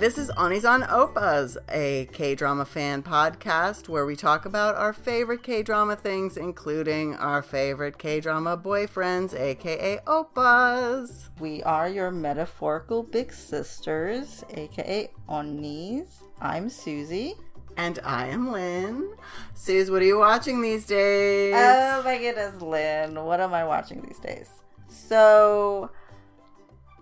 This is Unnis on Oppas, a K drama fan podcast where we talk about our favorite K drama things, including our favorite K drama boyfriends, aka Oppas. We are your metaphorical big sisters, aka Unnis. I'm Susie. And I am Lynn. Suze, what are you watching these days? Oh my goodness, Lynn. What am I watching these days? So,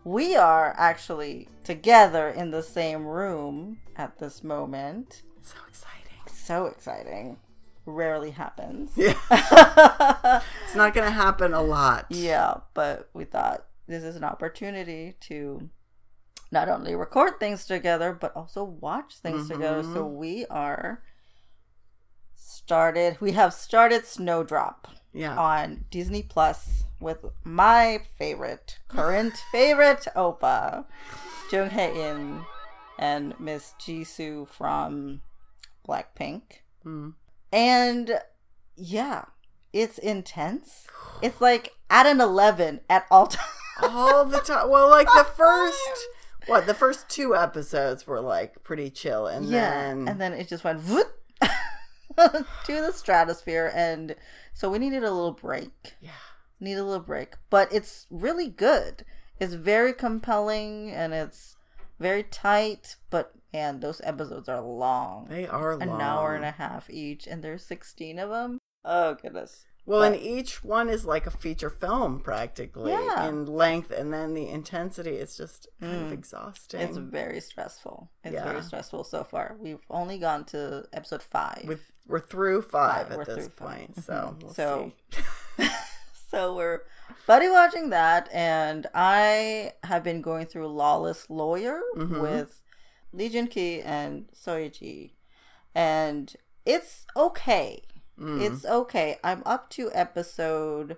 we are actually together in the same room at this moment. so exciting. So exciting. Rarely happens. Yeah. it's not going to happen a lot. Yeah, but we thought this is an opportunity to not only record things together, but also watch things together. So mm-hmm. we are started, we have started Snowdrop Yeah. on Disney Plus with my favorite, current favorite Oppa, Jung Hae In and Miss Jisoo from Blackpink. Mm. And yeah, it's intense. It's like at an 11 at all times. All the time. Well, like the first, what, the first two episodes were like pretty chill. And yeah. then. And then it just went whoop to the stratosphere. And so we needed a little break. yeah. Need a little break. But it's really good. It's very compelling and it's very tight. But man, those episodes are long. They are long. An hour and a half each. And there's 16 of them. Oh, goodness. Well, But- and each one is like a feature film practically Yeah. in length, and then the intensity is just kind of Mm. exhausting. It's very stressful. It's Yeah. very stressful so far. We've only gone to episode five. With we're through five, Five, at this five. point, so Mhm. we'll So- see. so we're buddy watching that, and I have been going through Lawless Lawyer Mhm. with Lee Jun Ki and Seo Ye Ji, and it's okay. Mm. It's okay. I'm up to episode.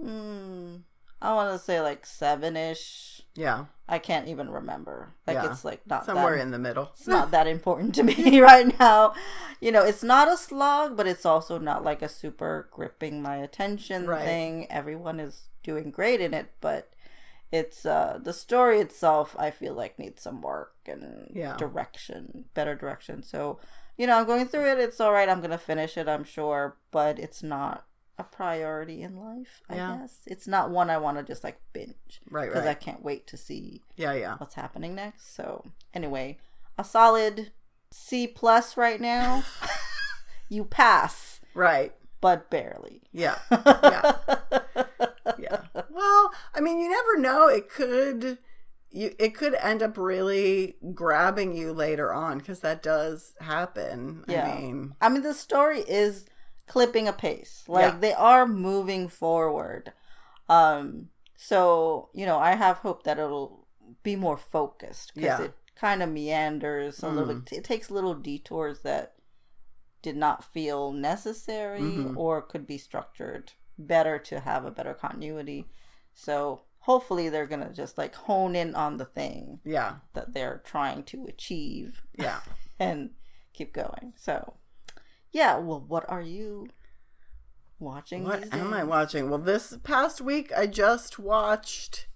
Hmm, I want to say like seven ish. Yeah, I can't even remember. Like Yeah. it's like not somewhere that in the middle. it's not that important to me right now. You know, it's not a slog, but it's also not like a super gripping my attention Right. thing. Everyone is doing great in it, but it's uh the story itself I feel like needs some work and Yeah. direction, better direction. So, you know, I'm going through it. It's all right. I'm going to finish it, I'm sure, but it's not a priority in life, I Yeah. guess. It's not one I want to just like binge Right, because I can't wait to see yeah, yeah. what's happening next. So anyway, a solid C plus right now. you pass, Right. but barely. Yeah. Yeah. yeah. Well, I mean, you never know. It could you it could end up really grabbing you later on because that does happen. Yeah. I mean, I mean, the story is clipping a pace. Like Yeah. they are moving forward. Um, so you know, I have hope that it'll be more focused because Yeah. it kind of meanders a little. Mm. It takes little detours that did not feel necessary Mhm. or could be structured better to have a better continuity. So hopefully they're gonna just like hone in on the thing yeah. that they're trying to achieve Yeah. and keep going. So, yeah. Well, what are you watching? What am I watching? Well, this past week I just watched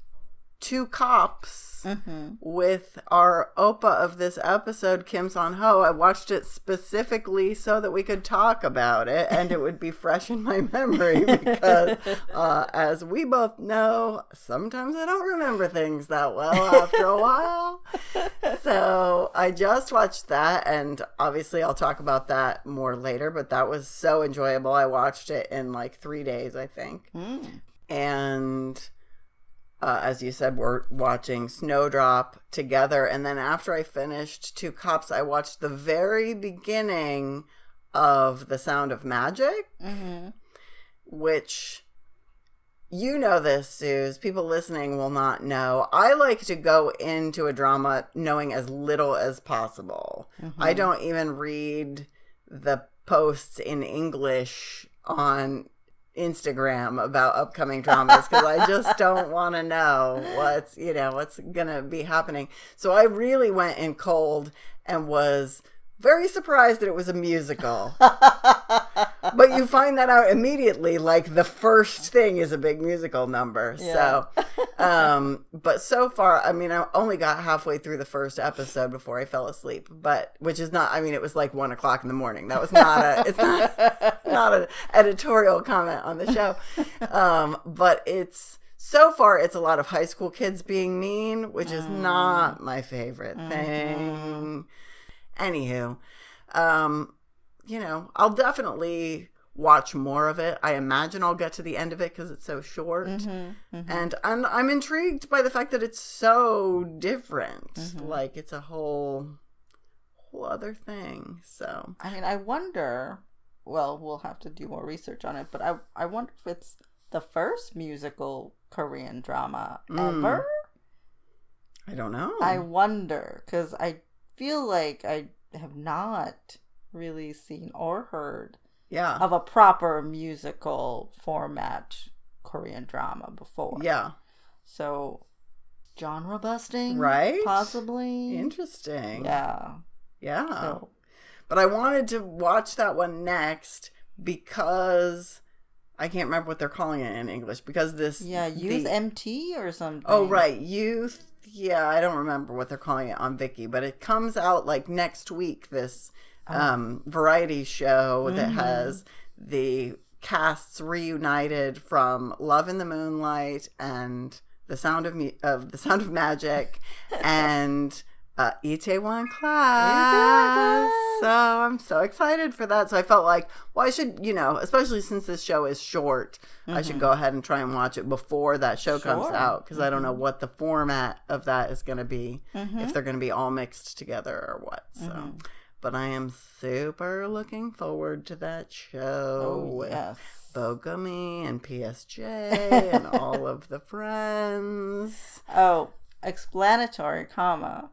Two Cops Mhm. with our Oppa of this episode, Kim Seon Ho. I watched it specifically so that we could talk about it and it would be fresh in my memory because, uh, as we both know, sometimes I don't remember things that well after a while. So I just watched that, and obviously I'll talk about that more later, but that was so enjoyable. I watched it in like three days, I think Mm. and uh, as you said, we're watching Snowdrop together. And then after I finished Two Cops, I watched the very beginning of The Sound of Magic, Mhm. which you know this, Suze. People listening will not know. I like to go into a drama knowing as little as possible. I don't even read the posts in English on Instagram about upcoming dramas because I just don't want to know what's you know what's gonna be happening. So I really went in cold and was very surprised that it was a musical. but you find that out immediately. Like the first thing is a big musical number. So, um, but so far, I mean, I only got halfway through the first episode before I fell asleep. But which is not. I mean, it was like one o'clock in the morning. That was not a. It's not not an editorial comment on the show. Um, but it's so far it's a lot of high school kids being mean, which is not my favorite thing. Anywho, um, you know, I'll definitely watch more of it. I imagine I'll get to the end of it because it's so short, mm-hmm, mm-hmm. and I'm I'm intrigued by the fact that it's so different. Mm-hmm. Like it's a whole whole other thing. So I mean, I wonder. Well, we'll have to do more research on it, but I I wonder if it's the first musical Korean drama hmm. ever. I don't know. I wonder because I feel like I have not really seen or heard yeah, of a proper musical format Korean drama before. yeah, So genre busting, Right? Possibly. interesting. Yeah. yeah. So But I wanted to watch that one next because I can't remember what they're calling it in English because this yeah, use the- MT or something. Oh right, youth. Yeah, I don't remember what they're calling it on Viki, but it comes out like next week. This. Um, variety show that Mm-hmm. has the casts reunited from Love in the Moonlight and the Sound of Mu- of the Sound of Magic and uh, Itaewon Class. So I'm so excited for that. So I felt like, well, I should, you know, especially since this show is short, I should go ahead and try and watch it before that show comes Mm-hmm. Out because I don't know what the format of that is going to be, if they're going to be all mixed together or what. So, Mm-hmm. But I am super looking forward to that show Oh, with yes. And PSJ and all of the friends. Oh, explanatory comma.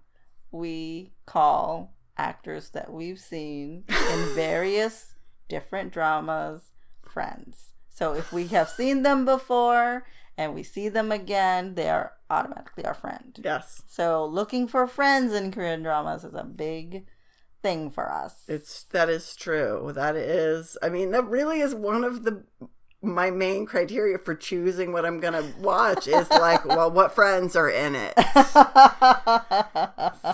We call actors that we've seen in various different dramas friends. So if we have seen them before and we see them again, they are automatically our friend. Yes. So looking for friends in Korean dramas is a big thing for us. It's that is true. That is I mean that really is one of the my main criteria for choosing what I'm going to watch is like well what friends are in it.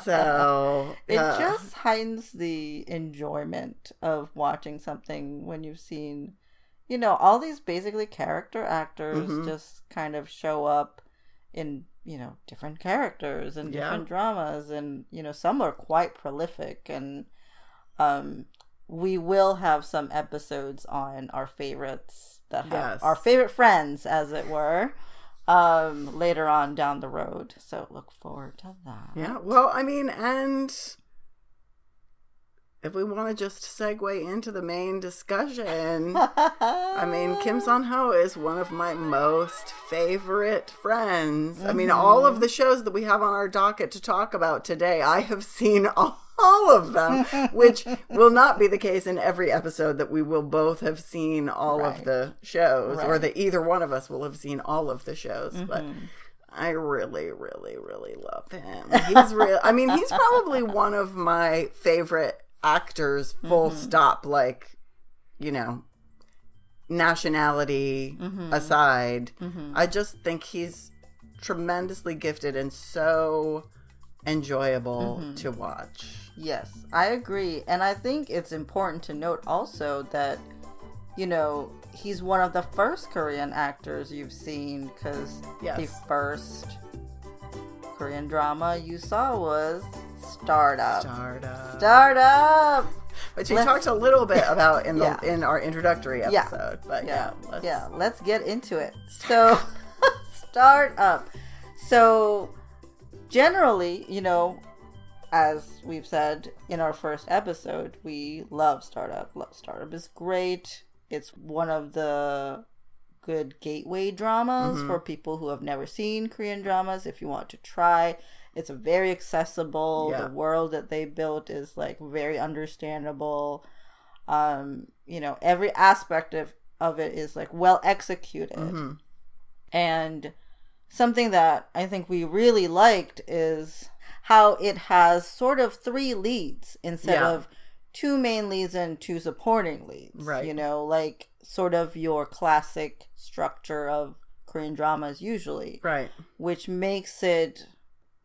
So It uh, just heightens the enjoyment of watching something when you've seen, you know, all these basically character actors Mhm. just kind of show up in, you know, different characters and Yeah. different dramas and, you know, some are quite prolific and um we will have some episodes on our favorites that have Yes. our favorite friends as it were um later on down the road. So look forward to that. Yeah, well, I mean, and if we want to just segue into the main discussion, I mean, Kim Seon Ho is one of my most favorite friends. I mean, all of mm-hmm. the shows that we have on our docket to talk about today, I have seen all, all of them, which will not be the case in every episode that we will both have seen all of the shows, or that either one of us will have seen all of the shows. But mm-hmm. I really, really, really love him. He's real. I mean, he's probably one of my favorite actors. Full mm-hmm. stop. Like, you know, nationality mm-hmm. aside, mm-hmm. I just think he's tremendously gifted and so enjoyable to watch. Yes, I agree. And I think it's important to note also that, you know, he's one of the first Korean actors you've seen because the first Korean drama you saw was Startup. Startup. Startup! Which we Let's- talked a little bit about in the Yeah. in our introductory Yeah. episode. But Yeah, yeah, let's, yeah, let's get into it. So, Startup. So, generally, you know, as we've said in our first episode, we love Startup. Love Startup is great. It's one of the good gateway dramas Mm-hmm. for people who have never seen Korean dramas. If you want to try, it's a very accessible. Yeah. The world that they built is like very understandable. Um, you know, every aspect of of it is like well executed. Mm-hmm. And something that I think we really liked is how it has sort of three leads instead Yeah. of two main leads and two supporting leads. Right. You know, like sort of your classic structure of Korean dramas usually, Right. which makes it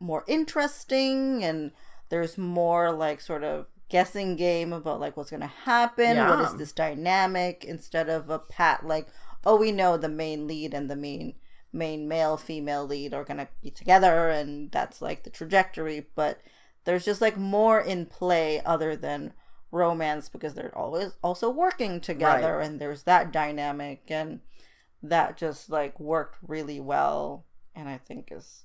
more interesting and there's more like sort of guessing game about like what's going to happen, what Yeah. is this dynamic instead of a pat like oh we know the main lead and the main main male female lead are going to be together and that's like the trajectory, but there's just like more in play other than romance because they're always also working together Right. and there's that dynamic and that just like worked really well and I think is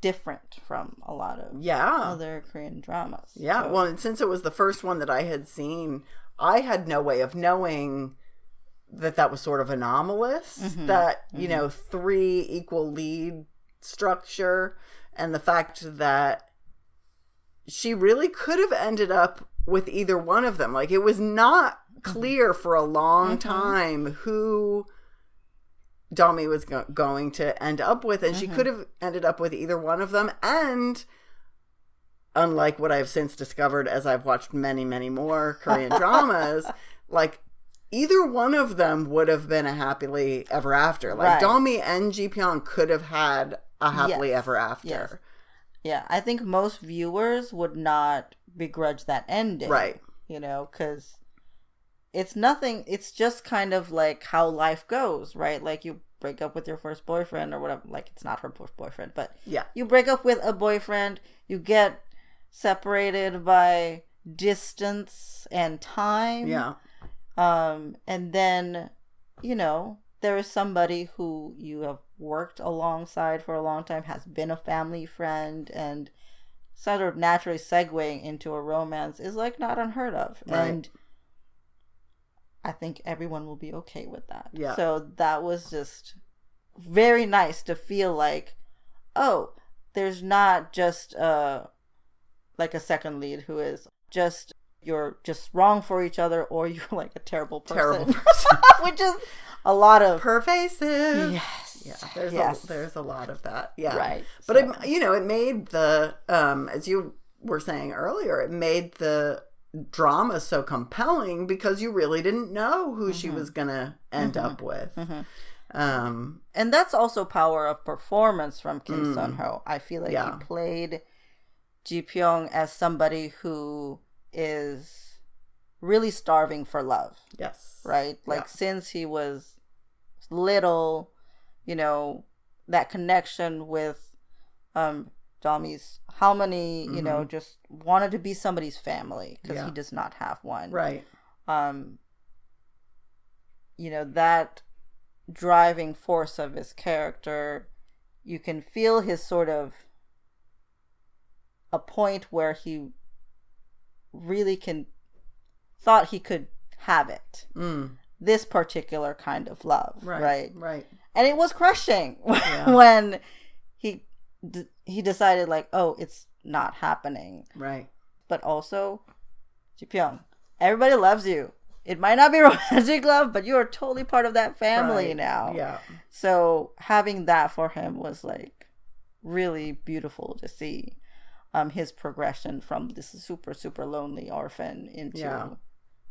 different from a lot of Yeah. other Korean dramas. Yeah. So- Well, and since it was the first one that I had seen, I had no way of knowing that that was sort of anomalous. Mm-hmm. That you know, three equal lead structure, and the fact that she really could have ended up with either one of them. Like it was not Mm-hmm. clear for a long time who. Dalmi was go- going to end up with, and Mm-hmm. she could have ended up with either one of them. And unlike what I've since discovered as I've watched many, many more Korean dramas, like either one of them would have been a happily ever after. Like Right. Dalmi and Ji Pyong could have had a happily Yes. ever after. Yes. yeah, I think most viewers would not begrudge that ending. Right. You know, because it's nothing, it's just kind of like how life goes, right? Like you break up with your first boyfriend or whatever. Like it's not her first boyfriend, but Yeah. you break up with a boyfriend, you get separated by distance and time. Yeah. Um, and then, you know, there is somebody who you have worked alongside for a long time, has been a family friend, and sort of naturally segueing into a romance is like not unheard of. Right. And I think everyone will be okay with that. Yeah. So that was just very nice to feel like, oh, there's not just uh like a second lead who is just you're just wrong for each other or you're like a terrible person. Terrible person. Which is a lot of Pervasive. Yes. Yeah, there's yes. a there's a lot of that. Yeah, Right, But so- it, you know, it made the um, as you were saying earlier, it made the drama so compelling because you really didn't know who she Mm-hmm. was gonna end up with. Um, and that's also power of performance from Kim Seon Ho. I feel like Mm. Yeah. he played Ji Pyong as somebody who is really starving for love, yes, right? Like Yeah. since he was little, you know, that connection with um Dalmi's Halmoni, you know, just wanted to be somebody's family because Mm-hmm. Yeah. he does not have one. right. um you know that driving force of his character you can feel his sort of a point where he really can thought he could have it Mm, this particular kind of love right, right, right, and it was crushing Yeah. when he d- he decided like oh it's not happening right. but also Jipyong. Everybody loves you. It might not be romantic love, but you are totally part of that family Right. now. Yeah, So having that for him was like really beautiful to see. Um, his progression from this super super lonely orphan into Yeah.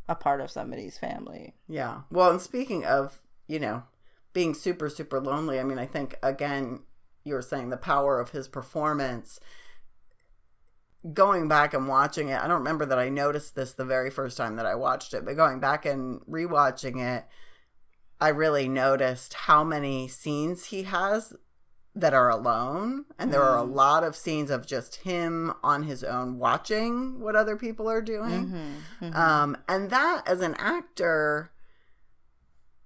a part of somebody's family. yeah. Well, and speaking of you know being super super lonely, I mean, I think again you were saying the power of his performance. going back and watching it, I don't remember that I noticed this the very first time that I watched it, but going back and rewatching it, I really noticed how many scenes he has that are alone. And there are a mm-hmm. lot of scenes of just him on his own watching what other people are doing. Mm-hmm. Mm-hmm. Um, and that, as an actor,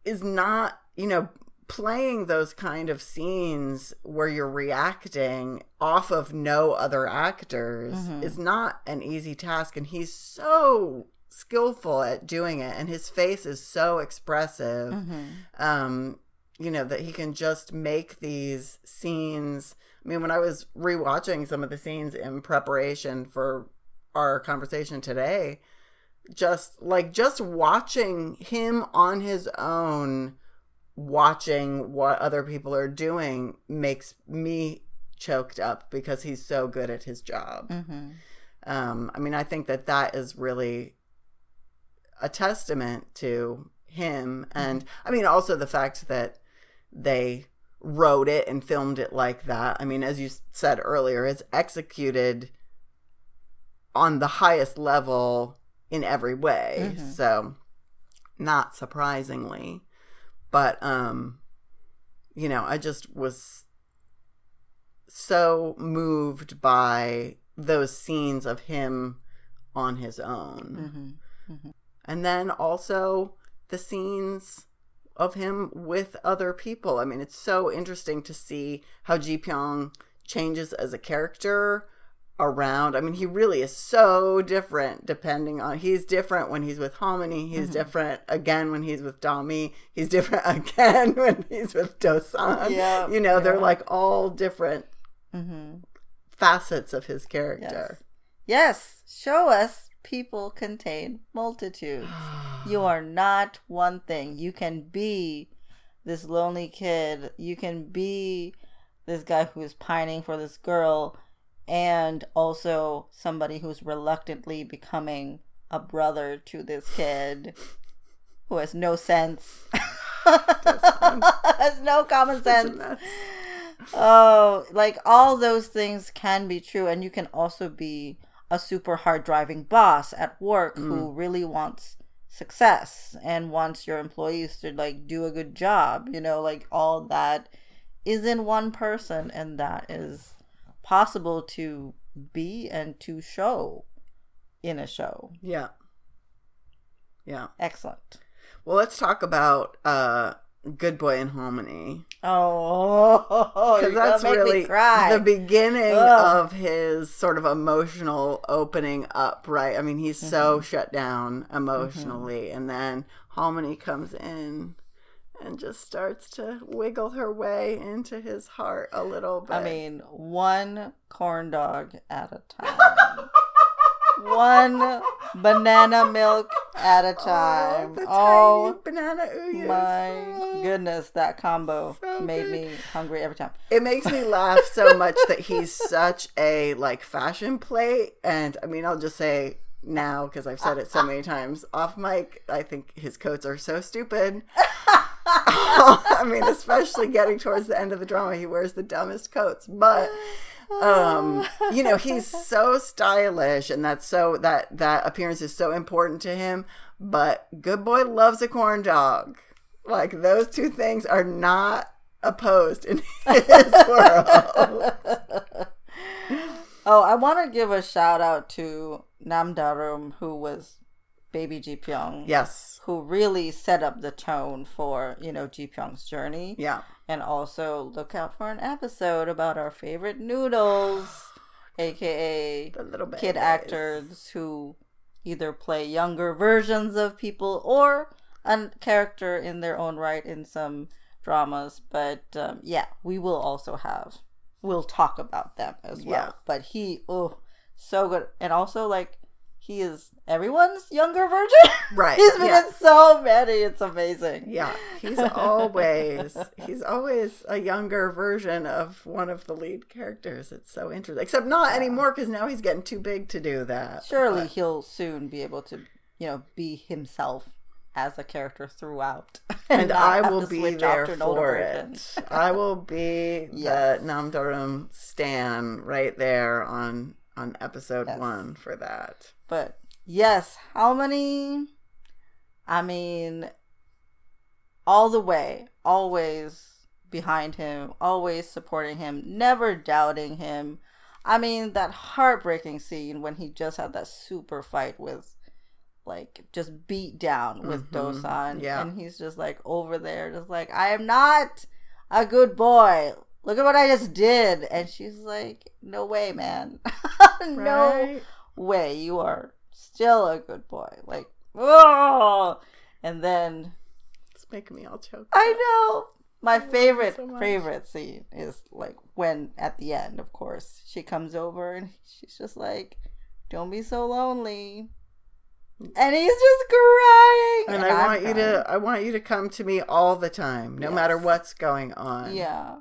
is not, you know, playing those kind of scenes where you're reacting off of no other actors is not an easy task. And he's so skillful at doing it, and his face is so expressive. Um, you know, that he can just make these scenes. I mean, when I was rewatching some of the scenes in preparation for our conversation today, just like just watching him on his own watching what other people are doing makes me choked up because he's so good at his job Mm-hmm. um i mean i think that that is really a testament to him and I mean also the fact that they wrote it and filmed it like that. I mean, as you said earlier, it's executed on the highest level in every way. Mhm. So, not surprisingly, but um you know, I just was so moved by those scenes of him on his own. hmm And then also the scenes of him with other people. I mean, it's so interesting to see how Ji Pyong changes as a character around. I mean, he really is so different depending on he's different when he's with Halmoni, he's Mhm. different again when he's with Dalmi, he's different again when he's with Dosan. Yeah, You know, they're like all different hmm facets of his character. Yes. Show us people contain multitudes. You are not one thing. You can be this lonely kid. You can be this guy who's pining for this girl and also somebody who's reluctantly becoming a brother to this kid who has no sense. has no common sense. Oh, like all those things can be true, and you can also be a super hard driving boss at work who really wants success and wants your employees to like do a good job. You know, like all that is in one person, and that is possible to be and to show in a show. Yeah. Yeah. Excellent. Well, let's talk about uh Good Boy and Halmoni. Oh, Because that's really the beginning Ugh. of his sort of emotional opening up, right? I mean, he's Mm-hmm. so shut down emotionally, and then Halmoni comes in and just starts to wiggle her way into his heart a little bit. I mean, one corn dog at a time. one banana milk at a oh, time. the Oh, tiny banana ooyes. my Oh. goodness, that combo So made good. me hungry every time. It makes me laugh so much that he's such a like fashion plate, and I mean, I'll just say now because I've said it so many times off mic. I think his coats are so stupid. I mean, especially getting towards the end of the drama, he wears the dumbest coats, but um you know he's so stylish and that's so that that appearance is so important to him but good boy loves a corn dog. Like those two things are not opposed in his world. Oh, I want to give a shout out to Nam Da Reum, who was baby Ji Pyong. yes Who really set up the tone for, you know, Ji Pyong's journey. yeah And also look out for an episode about our favorite noodles, aka the little kid actors who either play younger versions of people or a character in their own right in some dramas. But um, yeah, we will also have, we'll talk about them as well. Yeah. But he, oh, so good. And also, like, he is everyone's younger version. Right, He's been yeah. in so many. It's amazing. yeah he's always he's always a younger version of one of the lead characters it's so interesting except not anymore because now he's getting too big to do that Surely But- he'll soon be able to, you know, be himself as a character throughout. and not I will be there to an older for it. I will be Yes. the Nam Da Reum stan right there on on episode Yes. one for that. But yes, how many? I mean, all the way, always behind him, always supporting him, never doubting him. I mean, that heartbreaking scene when he just had that super fight with, like, just beat down with Mhm. Dosan. Yeah. And he's just like over there, just like, I am not a good boy. Look at what I just did. And she's like, No way, man. no way. You are still a good boy. Like oh. And then It's making me all choke. i know. My it favorite so favorite scene is like when at the end of course she comes over and she's just like don't be so lonely. And he's just crying. And I I'm want you to I want you to come to me all the time, no matter what's going on. yeah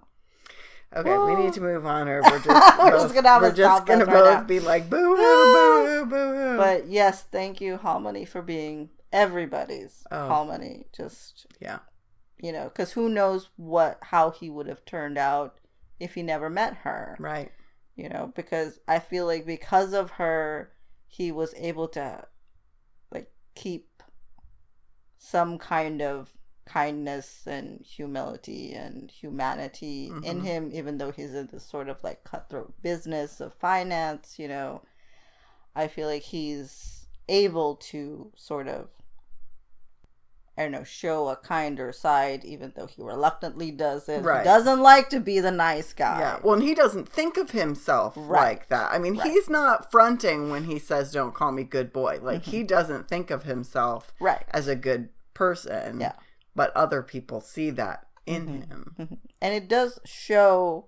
Okay, we need to move on or we're just We're both, just gonna have we're a just gonna right both be like boo hoo, boo hoo, boo hoo. but yes thank you halmoni for being everybody's Oh. halmoni. Just Yeah. you know, because who knows what how he would have turned out if he never met her. Right. You know, because I feel like because of her, he was able to like keep some kind of kindness and humility and humanity in Mhm. him, even though he's in this sort of like cutthroat business of finance, you know. I feel like he's able to sort of I don't know, show a kinder side, even though he reluctantly does it. Right. He doesn't like to be the nice guy. Yeah. Well, and he doesn't think of himself Right. like that. I mean, Right. he's not fronting when he says, "Don't call me good boy." Like he doesn't think of himself Right. as a good person. Yeah. But other people see that in Mhm. him. And it does show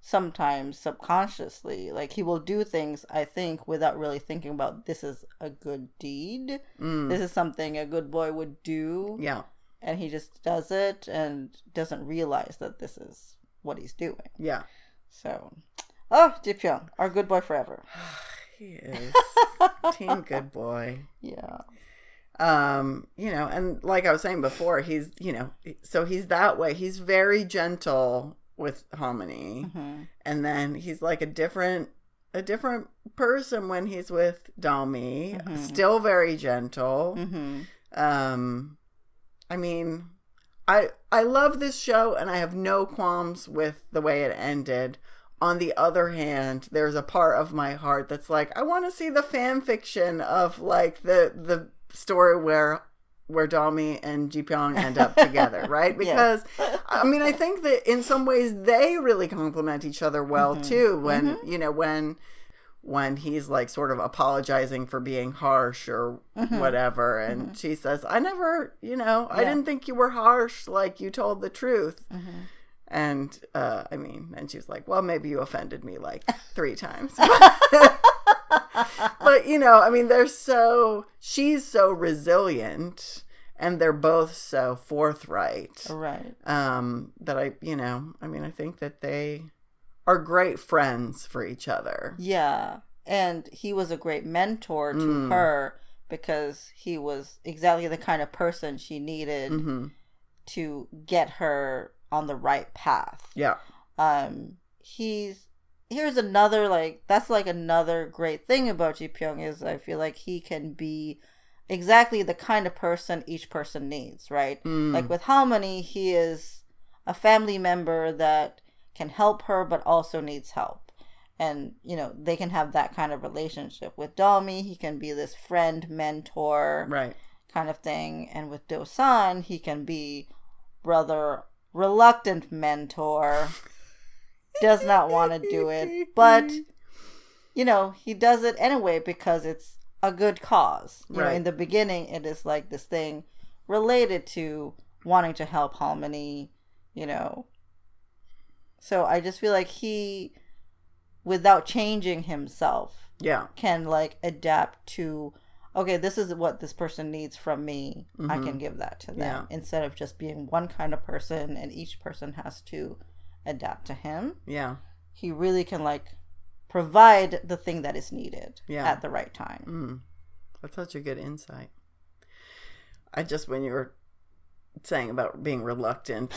sometimes subconsciously. Like he will do things, I think, without really thinking about this is a good deed. Mm. This is something a good boy would do. Yeah. And he just does it and doesn't realize that this is what he's doing. Yeah. So, oh, Ji Pyong, our good boy forever. He is team good boy. Yeah. Um you know and like i was saying before he's you know so he's that way he's very gentle with halmoni hmm and then he's like a different a different person when he's with Dalmi. Mhm. Still very gentle. hmm Um, I mean, I I love this show, and I have no qualms with the way it ended. On the other hand, there's a part of my heart that's like, I want to see the fan fiction of like the the story where where Dalmi and Ji Pyong end up together, right? Because I mean, I think that in some ways they really complement each other well mm-hmm. too. Mm-hmm. When you know when when he's like sort of apologizing for being harsh or mm-hmm. whatever, and she says, "I never, you know, I didn't think you were harsh. Like you told the truth." And uh, I mean, and she's like, "Well, maybe you offended me like three times." but you know, I mean, they're so she's so resilient, and they're both so forthright Right. um, that I, you know, I mean, I think that they are great friends for each other. Yeah. And he was a great mentor to Mm. her because he was exactly the kind of person she needed hmm to get her on the right path. Yeah, Um he's here's another like that's like another great thing about Ji Pyong is I feel like he can be exactly the kind of person each person needs, right? Mm. Like with Halmoni, he is a family member that can help her but also needs help. And, you know, they can have that kind of relationship. With Dalmi, he can be this friend, mentor right. kind of thing. And with Dosan, he can be brother, reluctant mentor, does not want to do it. But, you know, he does it anyway because it's a good cause. You know, in the beginning, it is like this thing related to wanting to help Halmoni, you know. So I just feel like he, without changing himself, Yeah, can like adapt to okay this is what this person needs from me i Mhm. can give that to them Yeah. instead of just being one kind of person and each person has to adapt to him yeah, he really can like provide the thing that is needed Yeah. at the right time mm. that's such a good insight. I just when you were saying about being reluctant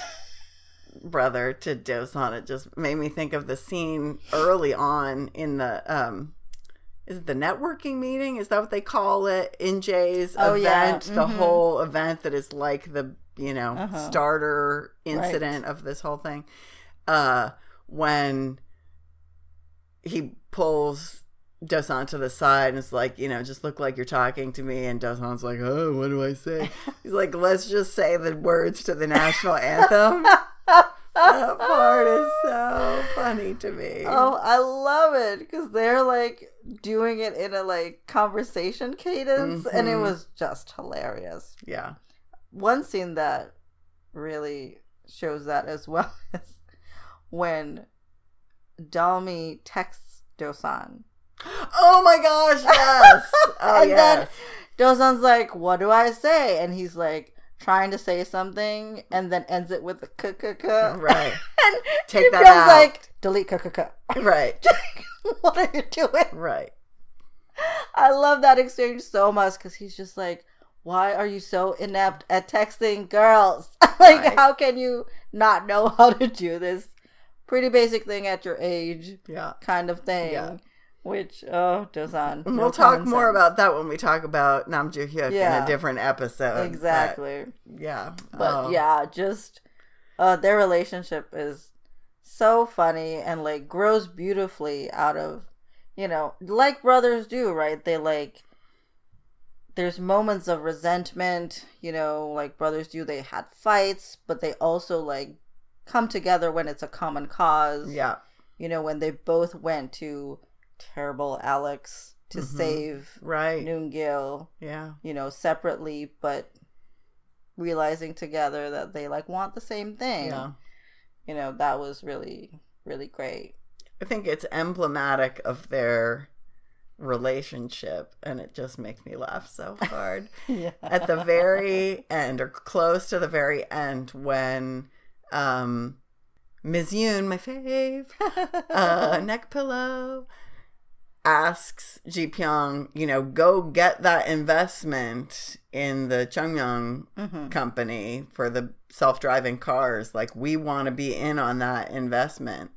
brother to Dosan it just made me think of the scene early on in the um is it the networking meeting? Is that what they call it in Jay's Oh, yeah. event? The whole event that is like the you know Uh-huh. starter incident of this whole thing. Uh, when he pulls Dosan to the side and it's like, you know, just look like you're talking to me. And Dosan's like, oh, what do I say? He's like, let's just say the words to the national anthem. that part is so funny to me. oh i love it because they're like doing it in a like conversation cadence and it Mhm. was just hilarious Yeah. one scene that really shows that as well is when Dalmi texts Dosan. Oh my gosh, yes. Oh, and yes. then Dosan's like, What do I say? And he's like trying to say something and then ends it with a k k k. Right. And Take that out. like, Delete k k k. Right. what are you doing? Right. I love that exchange so much because he's just like, why are you so inept at texting girls? like, Right. how can you not know how to do this pretty basic thing at your age Yeah. kind of thing? Yeah. Which, oh. And no we'll talk common more about that when we talk about Nam Joo Hyuk in a different episode. but, Exactly. yeah. But Oh, yeah, just uh, their relationship is so funny and like grows beautifully out of, you know, like brothers do, right? They like, there's moments of resentment, you know, like brothers do. They had fights, but they also like come together when it's a common cause. Yeah. You know, when they both went to terrible Alex to Mhm. save Right. Noongil Yeah. you know, separately, but realizing together that they like want the same thing. Yeah. You know, that was really, really great. I think it's emblematic of their relationship and it just makes me laugh so hard. Yeah. At the very end or close to the very end when um Ms. Yoon, my fave, uh, neck pillow, asks Ji Pyong, you know, go get that investment in the Chungyang Mhm. company for the self-driving cars. Like, we want to be in on that investment.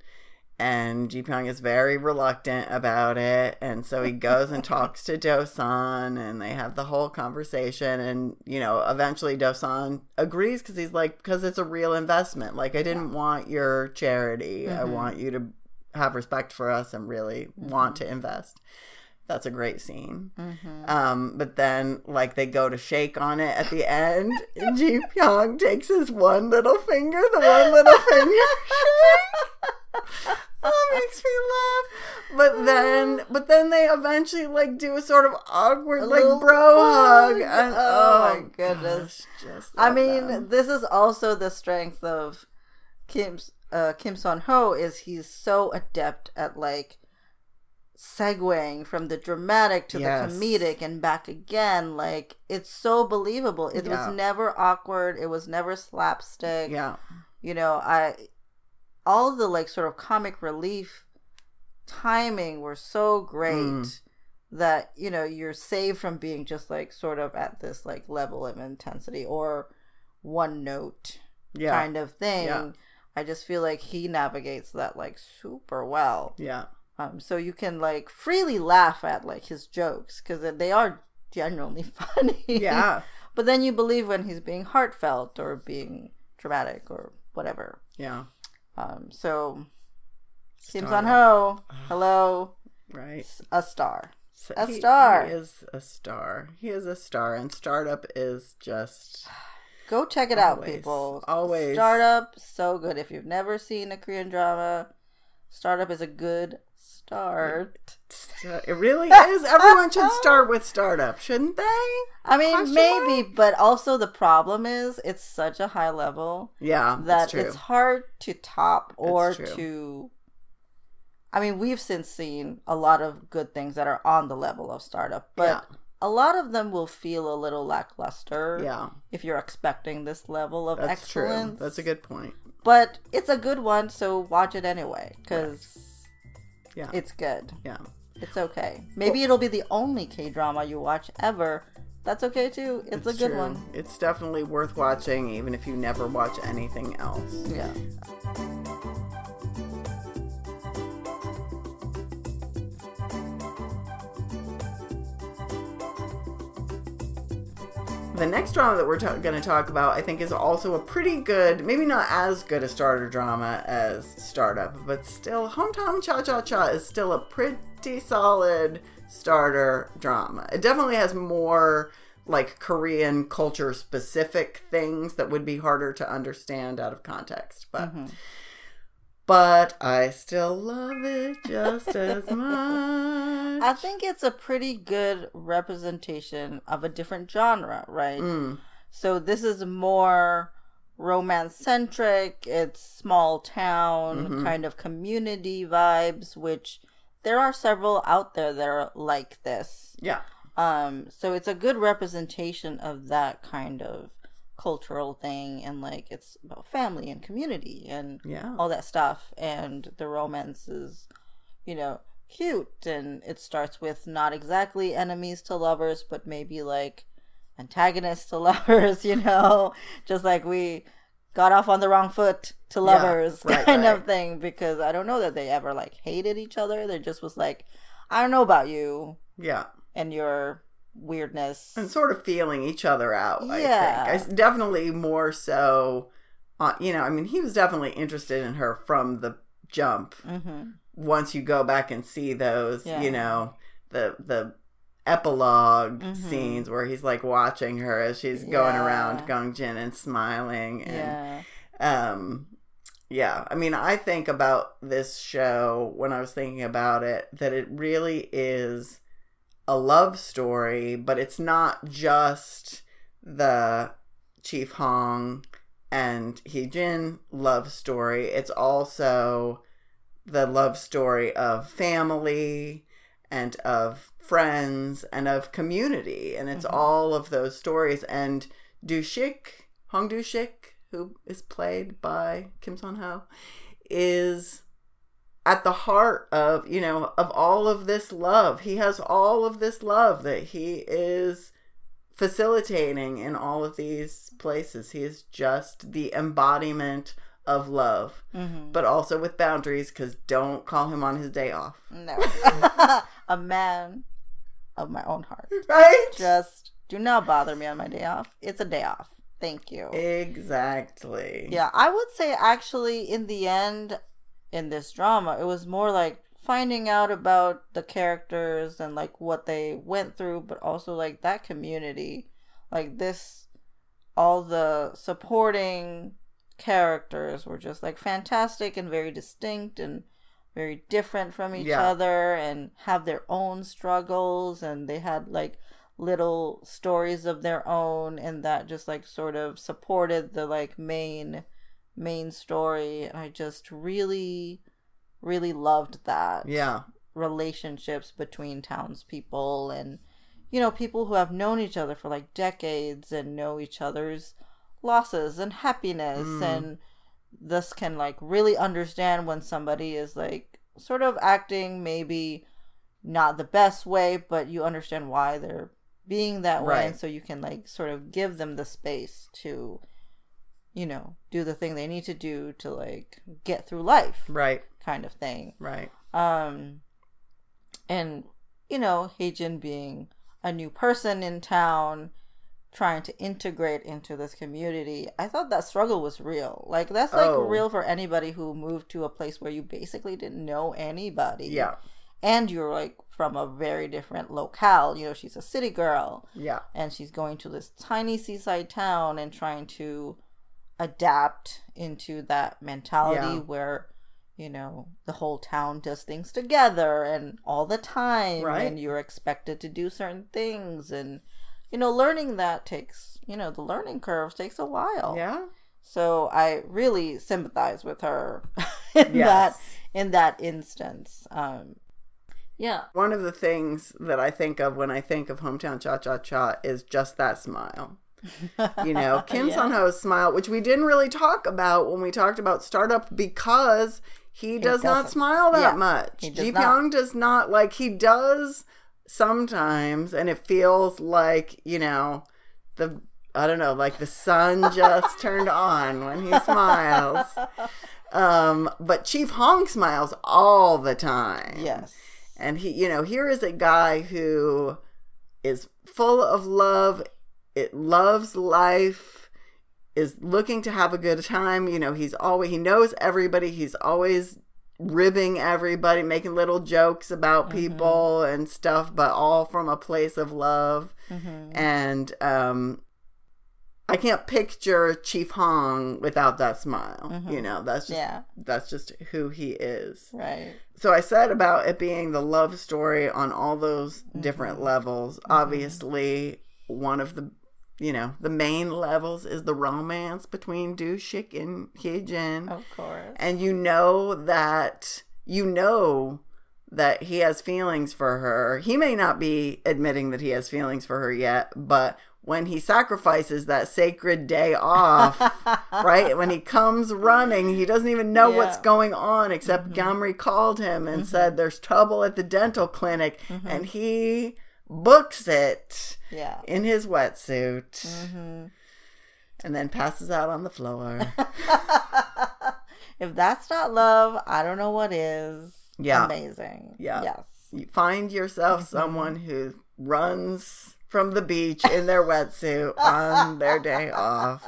And Ji Pyong is very reluctant about it. And so he goes and talks to Dosan and they have the whole conversation. And, you know, eventually Dosan agrees because he's like, because it's a real investment. Like, I didn't want your charity. I Mhm. want you to have respect for us and really want to invest. That's a great scene. Mhm. Um, but then, like, they go to shake on it at the end. and Ji Pyong takes his one little finger, the one little finger shake. That makes me laugh. But then, but then they eventually like do a sort of awkward A like bro hug. And, Oh my goodness. gosh, just I mean, them. this is also the strength of Kim's uh, Kim Seon Ho is he's so adept at like segueing from the dramatic to Yes. the comedic and back again. Like it's so believable. It Yeah. was never awkward. It was never slapstick. yeah, you know i all the like sort of comic relief timing were so great Mm. that you know you're saved from being just like sort of at this like level of intensity or one note yeah, kind of thing. Yeah. i just feel like he navigates that like super well. Yeah, um so you can like freely laugh at like his jokes because they are genuinely funny. Yeah, but then you believe when he's being heartfelt or being dramatic or whatever. Yeah. Um, so Kim. Seon Ho, hello, Right. a star. So A he- star. He is a star. He is a star, and startup is just Go check it out, Always, people. always. Startup, so good. If you've never seen a Korean drama, Startup is a good start. It really is. Everyone should start with startup, shouldn't they? I mean, Question maybe, but also the problem is it's such a high level Yeah, that true. it's hard to top or to. I mean, we've since seen a lot of good things that are on the level of startup, but Yeah. a lot of them will feel a little lackluster yeah, if you're expecting this level of that's true. excellence. That's a good point. But it's a good one, so watch it anyway because Yeah, it's good. yeah. It's okay. Maybe it'll be the only K drama you watch ever. That's okay too. It's, a good true. one. It's definitely worth watching, even if you never watch anything else. Yeah. The next drama that we're going to talk about, I think, is also a pretty good, maybe not as good a starter drama as Startup, but still, Hometown Cha Cha Cha is still a pretty solid starter drama. It definitely has more like Korean culture specific things that would be harder to understand out of context, but. Mhm. But I still love it just as much. I think it's a pretty good representation of a different genre, right? Mm, So this is more romance centric. It's small town Mhm. kind of community vibes, which there are several out there that are like this. yeah, Um, so it's a good representation of that kind of cultural thing, and like it's about family and community and yeah, all that stuff. And the romance is, you know, cute, and it starts with not exactly enemies to lovers, but maybe like antagonists to lovers, you know, just like we got off on the wrong foot to lovers right, kind right. of thing because I don't know that they ever like hated each other. They just was like, I don't know about you Yeah. and your weirdness. And sort of feeling each other out, Yeah. I think. I, definitely more so, uh, you know, I mean, he was definitely interested in her from the jump. hmm Once you go back and see those, Yeah. you know, the, the, epilogue Mhm. scenes where he's like watching her as she's going Yeah. around Gongjin and smiling and Yeah. um yeah i mean i think about this show when i was thinking about it that it really is a love story but it's not just the chief hong and Hyejin love story. It's also the love story of family and of friends and of community. And it's Mhm. all of those stories. And dushik hong dushik who is played by Kim Seon Ho is at the heart of you know of all of this love he has all of this love that he is facilitating in all of these places he is just the embodiment of love hmm but also with boundaries because don't call him on his day off No. a man of my own heart. right Just do not bother me on my day off. It's a day off. Thank you. exactly Yeah, I would say actually in the end in this drama, it was more like finding out about the characters and like what they went through, but also like that community. Like this all the supporting characters were just like fantastic and very distinct and very different from each Yeah. other and have their own struggles and they had like little stories of their own and that just like sort of supported the like main main story and i just really really loved that yeah relationships between townspeople and you know people who have known each other for like decades and know each other's losses and happiness Mm. and this can like really understand when somebody is like sort of acting maybe not the best way but you understand why they're being that way and so you can like sort of give them the space to you know do the thing they need to do to like get through life right. kind of thing. Right. Um and you know Hyejin being a new person in town trying to integrate into this community i thought that struggle was real. Like that's like Oh. real for anybody who moved to a place where you basically didn't know anybody. Yeah. And you're like from a very different locale. You know she's a city girl. Yeah. And she's going to this tiny seaside town and trying to adapt into that mentality Yeah. where you know the whole town does things together and all the time Right. and you're expected to do certain things and you know learning that takes you know the learning curve takes a while yeah so i really sympathize with her in Yes. that in that instance um yeah One of the things that I think of when I think of hometown cha cha cha is just that smile. You know, Kim Yeah. Seon Ho's smile, which we didn't really talk about when we talked about startup because he, does not smile that Yeah, much. Ji. Pyong does not like he does sometimes and it feels like, you know, the I don't know, like the sun just turned on when he smiles. Um, but Chief Hong smiles all the time. yes And he, you know, here is a guy who is full of love, it loves life, is looking to have a good time. You know, he's always, he knows everybody, he's always ribbing everybody, making little jokes about people and stuff, but all from a place of love. hmm And, um, I can't picture Chief Hong without that smile. Mhm. You know, that's just yeah that's just who he is right so I said about it being the love story on all those Mm-hmm. different levels. Obviously, one of the you know the main levels is the romance between Dushik and Hyejin, of course and you know that you know that he has feelings for her. He may not be admitting that he has feelings for her yet, but when he sacrifices that sacred day off, right? When he comes running, he doesn't even know what's Yeah. Mm-hmm. going on except Gamri called him and said there's trouble at the dental clinic Mm-hmm. and he books it Yeah. in his wetsuit, Mm-hmm. and then passes out on the floor. if that's not love, I don't know what is. Yeah. Amazing. Yeah. Yes. you find yourself Mm-hmm. someone who runs from the beach in their wetsuit on their day off.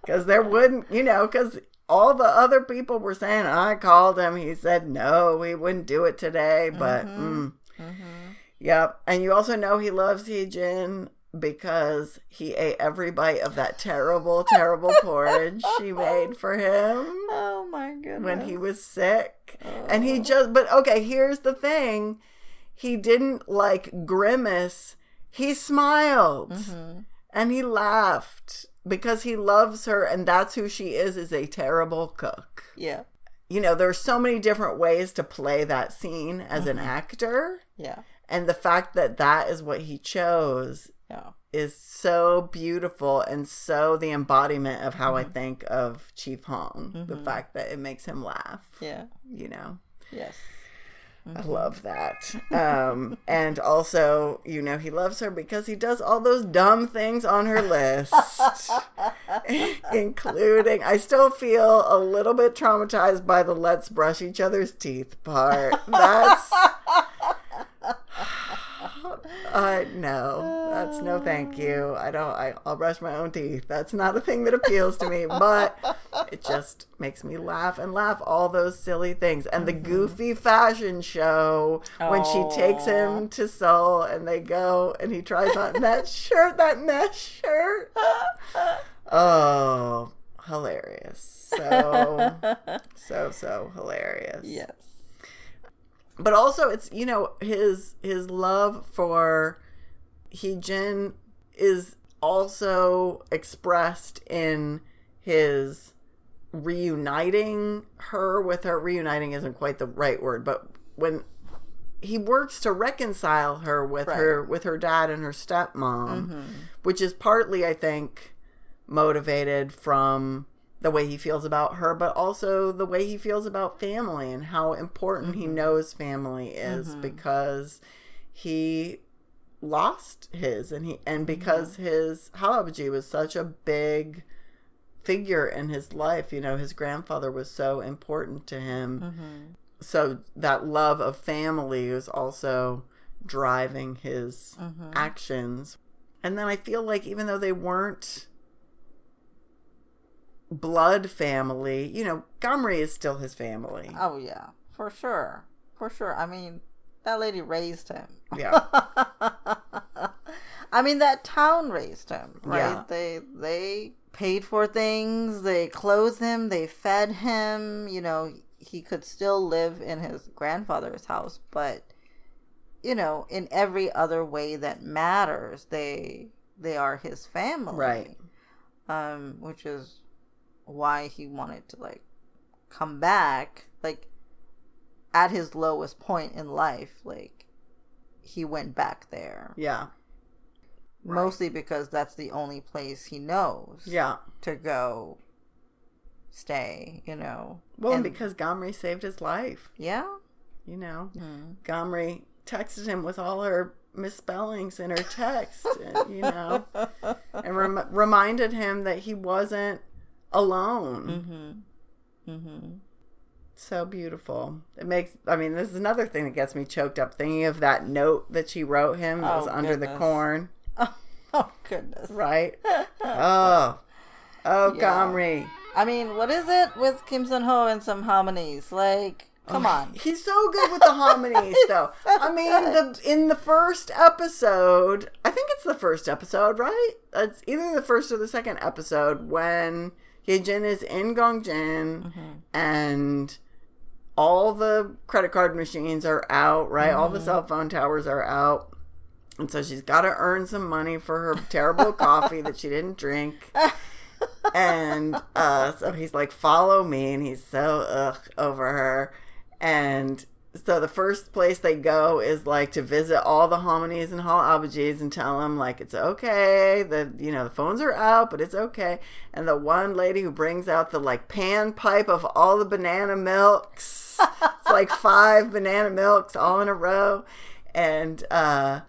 Because there wouldn't, you know, because all the other people were saying, I called him. He said, no, he wouldn't do it today. But, mm, Mm-hmm. Yep. And you also know he loves Hyejin because he ate every bite of that terrible, terrible porridge she made for him Oh my goodness. when he was sick. And he just, but okay, here's the thing. He didn't like grimace. He smiled Mhm. and he laughed because he loves her and that's who she is is a terrible cook. Yeah. You know, there's so many different ways to play that scene as an actor Yeah. And the fact that that is what he chose Yeah. is so beautiful and so the embodiment of how I mm-hmm. think of Chief Hong. The mm-hmm. fact that it makes him laugh, Yeah. you know. Yes. I mm-hmm. love that. Um, and also, you know, he loves her because he does all those dumb things on her list, including, I still feel a little bit traumatized by the let's brush each other's teeth part. That's. Uh, no, that's no thank you. I don't, I, I'll brush my own teeth. That's not a thing that appeals to me, but it just makes me laugh and laugh all those silly things. And the goofy fashion show when she takes him to Seoul and they go and he tries on that shirt, that mesh shirt. Oh, hilarious. So, so, so hilarious Yes. But also it's you know his his love for Hyejin is also expressed in his reuniting her with her reuniting isn't quite the right word but when he works to reconcile her with Right. her with her dad and her stepmom mm-hmm. which is partly i think motivated from the way he feels about her, but also the way he feels about family and how important he mm-hmm. knows family is mm-hmm. because he lost his and he and mm-hmm. because his Halabaji was such a big figure in his life, you know, his grandfather was so important to him. So that love of family is also driving his actions. And then I feel like even though they weren't blood family, you know, Gamri is still his family. Oh yeah, for sure, for sure. I mean, that lady raised him. Yeah. I mean, that town raised him, right? Yeah. They they paid for things, they clothed him, they fed him. You know, he could still live in his grandfather's house, but you know, in every other way that matters, they they are his family, Right. Um, which is why he wanted to like come back, like at his lowest point in life, like he went back there Yeah. mostly because that's the only place he knows Yeah. to go stay you know Well, and because Gamri saved his life, yeah you know. Hmm. Gamri texted him with all her misspellings in her text, and, you know, and rem- reminded him that he wasn't alone. mm-hmm mm-hmm So beautiful. It makes, I mean, this is another thing that gets me choked up thinking of that note that she wrote him that Oh, was under the corn, oh goodness right? oh. Oh, Yeah. Gamri. i mean what is it with Kim Seon Ho and some halmonis like come on He's so good with the halmonis, though. I mean, the in the first episode, I think it's the first episode, right? It's either the first or the second episode when Hyejin is in Gongjin and all the credit card machines are out, right? All the cell phone towers are out. And so she's got to earn some money for her terrible coffee that she didn't drink. And uh, so he's like, follow me. And he's so ugh over her. And so the first place they go is like to visit all the halmonis and halabajis and tell them like it's okay. The you know the phones are out, but it's okay. And the one lady who brings out the like pan pipe of all the banana milks. it's like five banana milks all in a row. and uh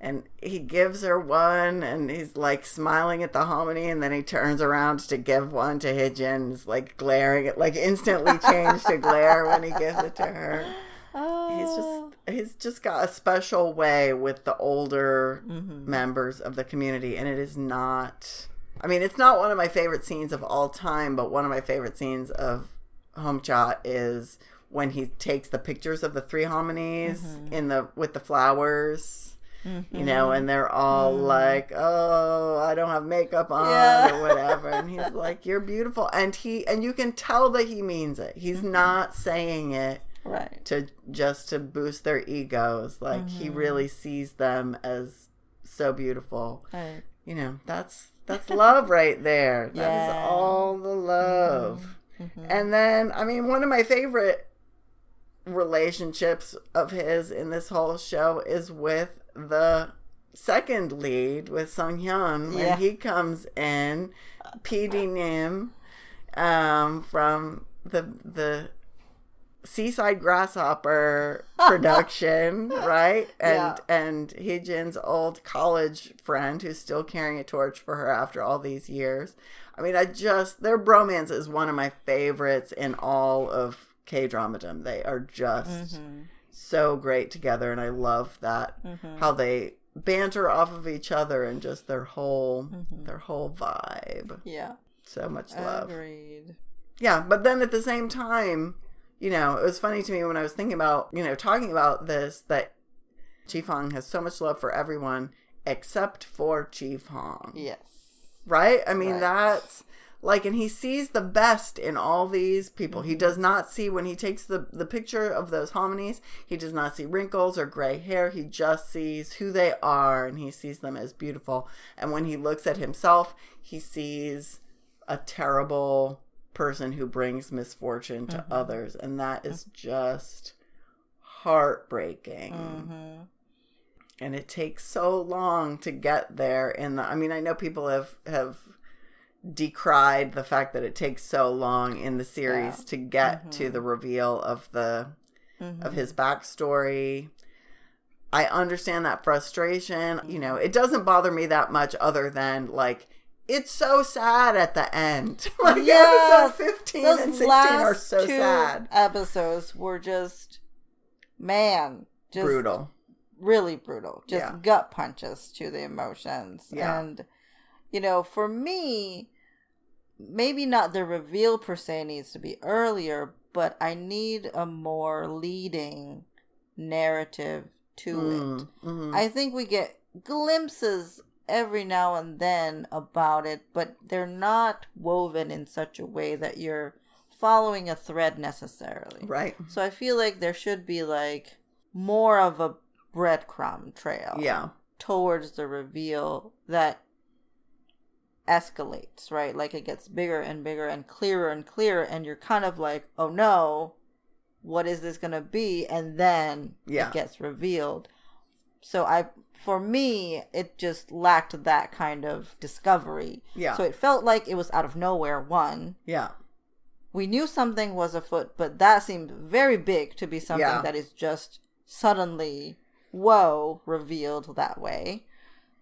and he gives her one and he's like smiling at the halmoni and then he turns around to give one to Hyejin he's like glaring at like instantly changed to glare when he gives it to her Oh. he's just oh. he's just got a special way with the older Mhm. members of the community and it is not i mean it's not one of my favorite scenes of all time but one of my favorite scenes of home chat is when he takes the pictures of the three halmonis mm-hmm. in the with the flowers you know mm-hmm. and they're all mm-hmm. like oh i don't have makeup on Yeah. or whatever and he's like you're beautiful and he and you can tell that he means it he's not saying it right. to just to boost their egos like he mm-hmm. really sees them as so beautiful Right. you know that's that's love right there That is Yeah. all the love mm-hmm. Mm-hmm. and then i mean one of my favorite relationships of his in this whole show is with the second lead with Sung Hyun when Yeah. he comes in PD Nim um from the the Seaside Grasshopper production, right? And Yeah. and Hyejin's old college friend who's still carrying a torch for her after all these years. I mean, I just their bromance is one of my favorites in all of K dramadom. They are just mm-hmm. so great together, and I love that mm-hmm. how they banter off of each other and just their whole mm-hmm. their whole vibe. Yeah. So much love. Agreed. Yeah, but then at the same time, you know, it was funny to me when I was thinking about, you know, talking about this that Chief Hong has so much love for everyone except for Chief Hong. Yes. Right? I mean, Right. that's like, and he sees the best in all these people. He mm-hmm. does not see, when he takes the, the picture of those halmonis, he does not see wrinkles or gray hair. He just sees who they are and he sees them as beautiful. And when he looks at himself, he sees a terrible person who brings misfortune to mm-hmm. others. And that is mm-hmm. just heartbreaking. Mm-hmm. and it takes so long to get there And the i mean i know people have have decried the fact that it takes so long in the series Yeah. to get to mm-hmm. the reveal of the of his backstory. I understand that frustration. You know it doesn't bother me that much other than like it's so sad at the end like Yes, episode 15 Those and 16 last are so two sad episodes were just, man, just brutal really brutal. Just Yeah. gut punches to the emotions. Yeah. And, you know, for me, maybe not the reveal per se needs to be earlier, but I need a more leading narrative to it. Mm, mhm. I think we get glimpses every now and then about it, but they're not woven in such a way that you're following a thread necessarily. right So I feel like there should be like more of a breadcrumb trail yeah towards the reveal that escalates, right? Like it gets bigger and bigger and clearer and clearer and you're kind of like, "Oh no, what is this going to be?" and then Yeah. it gets revealed. So I for me, it just lacked that kind of discovery. Yeah. So it felt like it was out of nowhere one yeah we knew something was afoot, but that seemed very big to be something Yeah. that is just suddenly, whoa, revealed that way.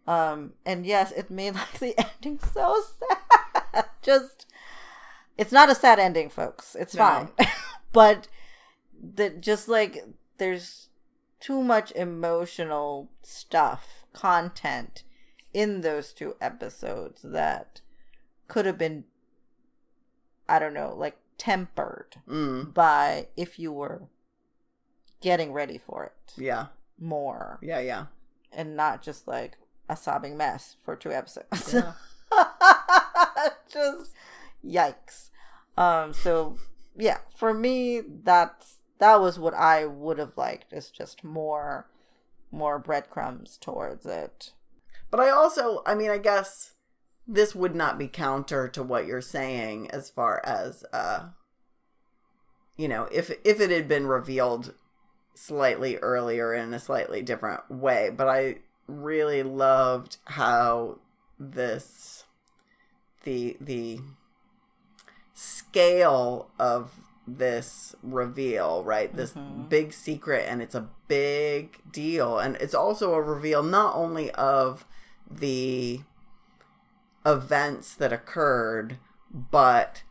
Um, and yes, it made like the ending so sad. just, it's not a sad ending, folks. It's No. fine, but that just like there's too much emotional stuff, content in those two episodes that could have been I don't know, like tempered mm, by if you were getting ready for it yeah more yeah yeah and not just like a sobbing mess for two episodes. Yeah. just yikes. Um so yeah, for me that's that was what I would have liked is just more more breadcrumbs towards it. But I also, I mean, I guess this would not be counter to what you're saying as far as, uh, you know, if if it had been revealed slightly earlier in a slightly different way. But I really loved how this the the scale of this reveal, right? This mm-hmm. big secret, and it's a big deal. And it's also a reveal not only of the events that occurred, but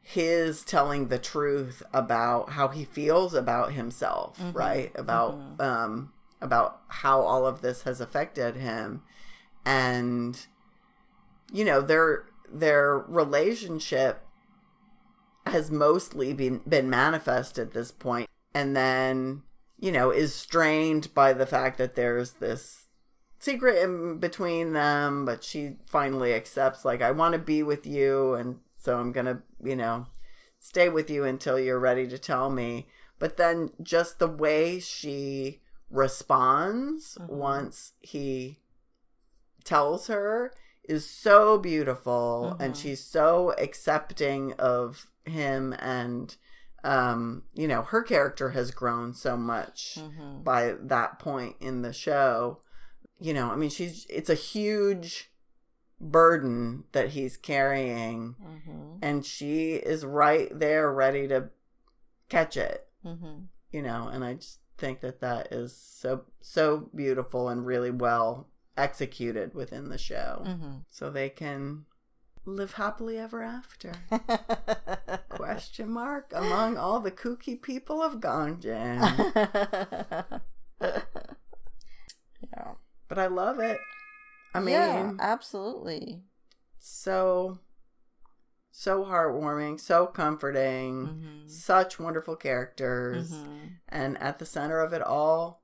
his telling the truth about how he feels about himself, mm-hmm. right? About mm-hmm. um about how all of this has affected him and you know, their their relationship has mostly been been manifest at this point. And then you know is strained by the fact that there's this secret in between them but she finally accepts like I want to be with you and so I'm to you know stay with you until you're ready to tell me. But then just the way she responds mm-hmm. once he tells her is so beautiful and mm-hmm. she's so accepting of him and um you know her character has grown so much by that point in the show you know i mean she's it's a huge burden that he's carrying Mm-hmm. and she is right there ready to catch it Mm-hmm. you know and i just think that that is so so beautiful and really well executed within the show Mm-hmm. so they can live happily ever after question mark among all the kooky people of Gongjin yeah. but i love it i mean yeah, absolutely. so so heartwarming so comforting Mm-hmm. such wonderful characters and at the center of it all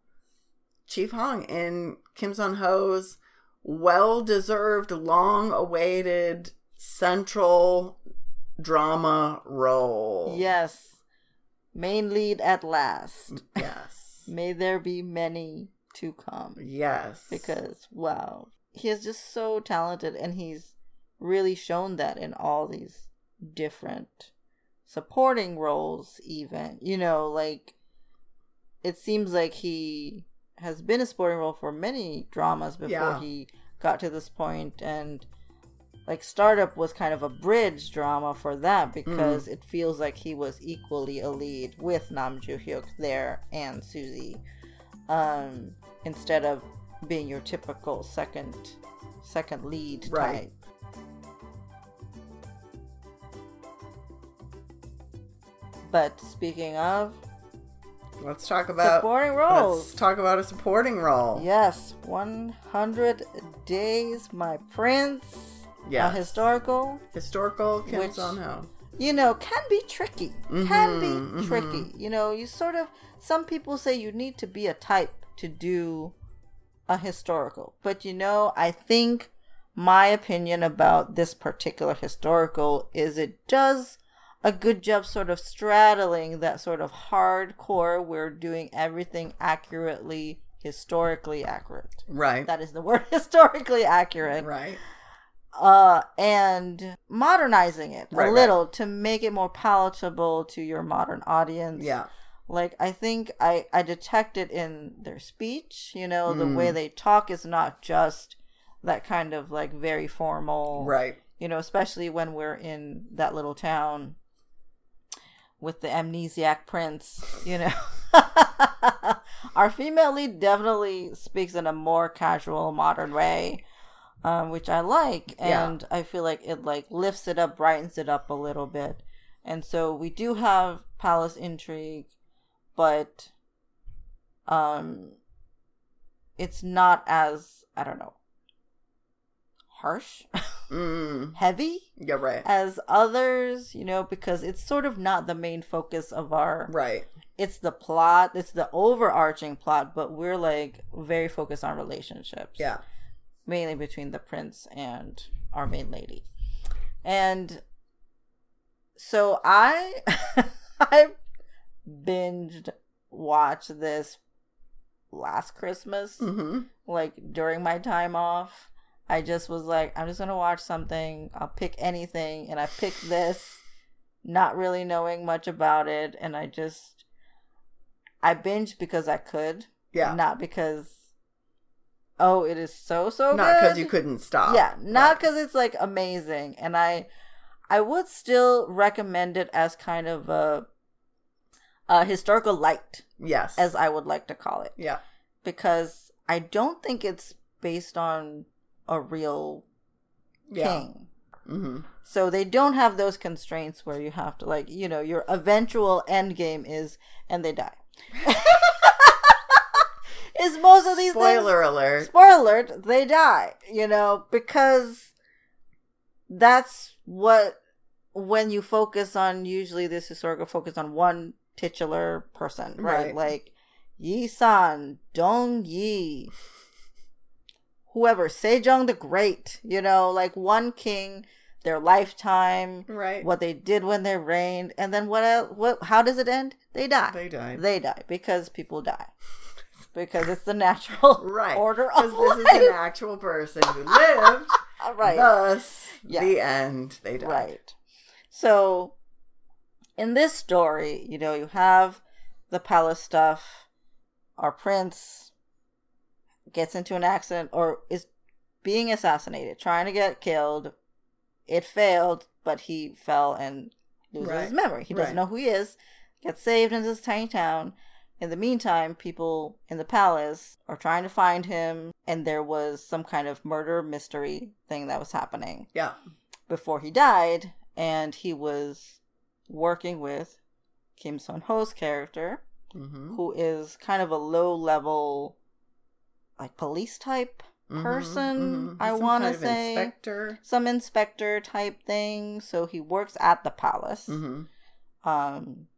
chief hong in Kim Seon Ho's well deserved long awaited central drama role Yes. Main lead at last. yes May there be many to come. yes Because, wow. He is just so talented and he's really shown that in all these different supporting roles, even. You know, like, it seems like he has been a supporting role for many dramas before Yeah. he got to this point and like startup was kind of a bridge drama for that because it feels like he was equally a lead with Nam Joo Hyuk there and Suzy, um, instead of being your typical second second lead Right. type. But speaking of let's talk about supporting roles, let's talk about a supporting role yes, 100 Days, My Prince, a historical historical kim Which- Seon Ho you know, can be tricky. Can be Mhm, tricky. You know, you sort of, some people say you need to be a type to do a historical. But you know, I think my opinion about this particular historical is it does a good job sort of straddling that sort of hardcore, we're doing everything accurately, historically accurate. right That is the word historically accurate right uh and modernizing it Right, a right. little to make it more palatable to your modern audience. Yeah. Like i think i i detect it in their speech you know the Mm. way they talk is not just that kind of like very formal right. you know especially when we're in that little town with the amnesiac prince you know. Our female lead definitely speaks in a more casual modern way um, which i like Yeah. and i feel like it like lifts it up brightens it up a little bit. And so we do have palace intrigue but um it's not as i don't know harsh mm, heavy yeah right. as others, you know, because it's sort of not the main focus of our right. it's the plot, it's the overarching plot, but we're like very focused on relationships. yeah Mainly between the prince and our main lady. And so I I binged watched this last Christmas mm-hmm. like during my time off. I just was like i'm just gonna watch something. I'll pick anything. And i picked this not really knowing much about it. And i just i binged because i could yeah. not because oh it is so so not because you couldn't stop yeah not because it's like amazing and i i would still recommend it as kind of a a historical light, Yes. as I would like to call it, yeah. because I don't think it's based on a real Yeah. king. Mm-hmm. So they don't have those constraints where you have to like, you know, your eventual end game is and they die. is most of these things Spoiler alert. spoiler alert, they die, you know, because that's what when you focus on usually this historical focus on one titular person, right? Right. Like Yi San, Dong Yi, whoever, Sejong the Great, you know, like one king, their lifetime, Right. what they did when they reigned, and then what else, what how does it end? They die. They died. They die because people die. Because it's the natural Right. order Because of this is an actual person who lived. right. Thus, Yes. the end. They died. Right. So, in this story, you know, you have the palace stuff. Our prince gets into an accident or is being assassinated, trying to get killed. It failed, but he fell and loses Right. his memory. He doesn't Right. know who he is. Gets saved in this tiny town. In the meantime, people in the palace are trying to find him, and there was some kind of murder mystery thing that was happening Yeah. before he died, and he was working with Kim Seon Ho's character, Mm-hmm. who is kind of a low level, like police type person, I wanna kind of say. Inspector. some inspector type thing. So he works at the palace. Mm-hmm. Um,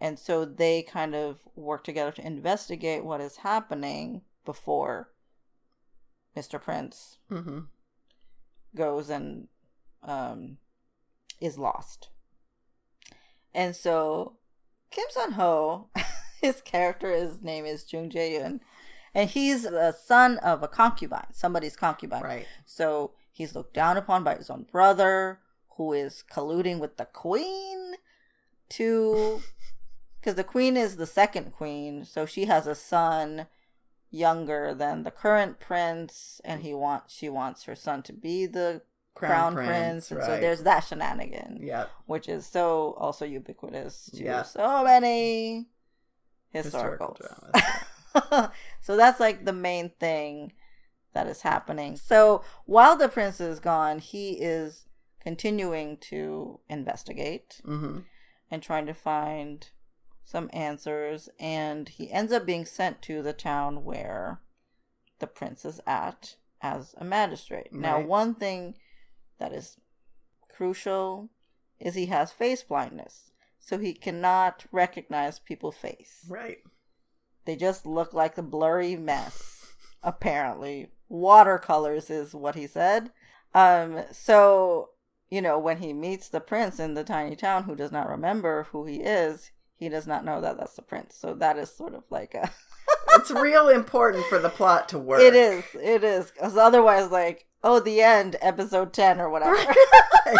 and so they kind of work together to investigate what is happening before Mr. Prince Mm-hmm. goes and um, is lost. And so Kim Seon Ho, his character, his name is Jung Jae Yoon, and he's the son of a concubine, somebody's concubine. Right. So he's looked down upon by his own brother, who is colluding with the queen to. Because the queen is the second queen, so she has a son younger than the current prince, and he wants she wants her son to be the crown, prince, and so there's that shenanigan, Yeah. which is so also ubiquitous to so many Historical historicals. dramas. so that's like the main thing that is happening. So while the prince is gone, he is continuing to investigate mm-hmm. and trying to find some answers and he ends up being sent to the town where the prince is at as a magistrate. Now, one thing that is crucial is he has face blindness. So he cannot recognize people's face. Right. They just look like a blurry mess, apparently. Watercolors is what he said. Um, so, you know, when he meets the prince in the tiny town who does not remember who he is, he does not know that that's the prince. So that is sort of like a. It's real important for the plot to work. It is. It is. Because otherwise, like, oh, the end, episode 10 or whatever. Right.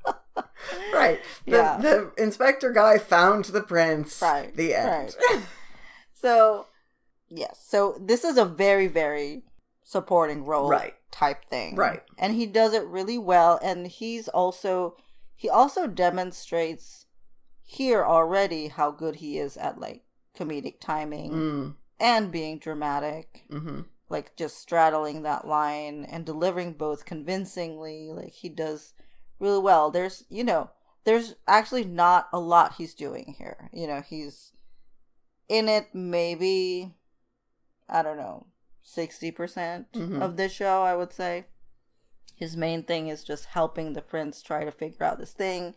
right. The, Yeah. the inspector guy found the prince. Right, The end. Right. So, yes. So this is a very, very supporting role Right. type thing. Right. And he does it really well. And he's also, he also demonstrates here already how good he is at like comedic timing Mm. and being dramatic. Mm-hmm. Like just straddling that line and delivering both convincingly. Like he does really well. There's, you know, there's actually not a lot he's doing here. You know, he's in it maybe I don't know, 60% Mhm. of this show, I would say. His main thing is just helping the prince try to figure out this thing.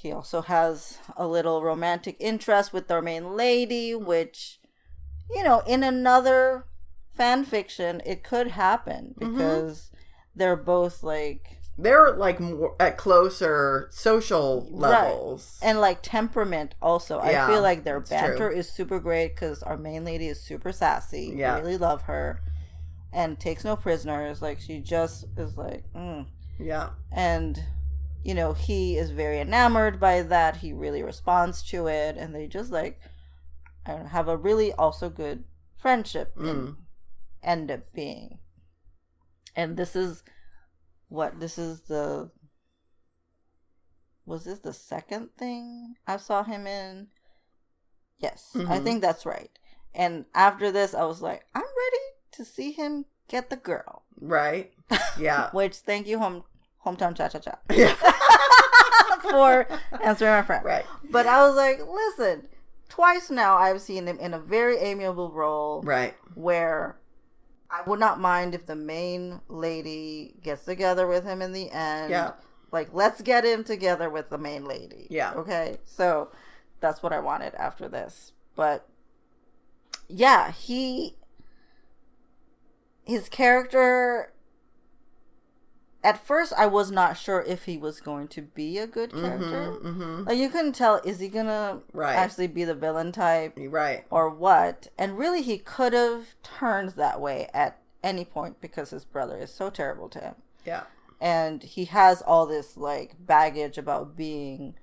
He also has a little romantic interest with our main lady, which, you know, in another fan fiction, it could happen Mhm. because they're both like They're like more at closer social Right. levels. and like temperament also i feel like their banter true. is super great because our main lady is super sassy Yeah. really love her and takes no prisoners like she just is like mm. Yeah. and you know he is very enamored by that he really responds to it and they just like I don't know, have a really also good friendship Mm. end up being and this is what this is the was this the second thing I saw him in? Yes, I Mhm. think that's right. And after this, I was like, I'm ready to see him get the girl. Right? Yeah. Which, thank you, home hometown cha cha cha, yeah. for answering my friend. Right. But I was like, listen, twice now I've seen him in a very amiable role Right. where I would not mind if the main lady gets together with him in the end. Yeah. Like, let's get him together with the main lady. Yeah. Okay. So that's what I wanted after this. But yeah, he. His character. At first, I was not sure if he was going to be a good character. Mm-hmm. Like, you couldn't tell, is he gonna Right. actually be the villain type? Right. or what. And really, he could have turned that way at any point because his brother is so terrible to him. Yeah. And he has all this like baggage about being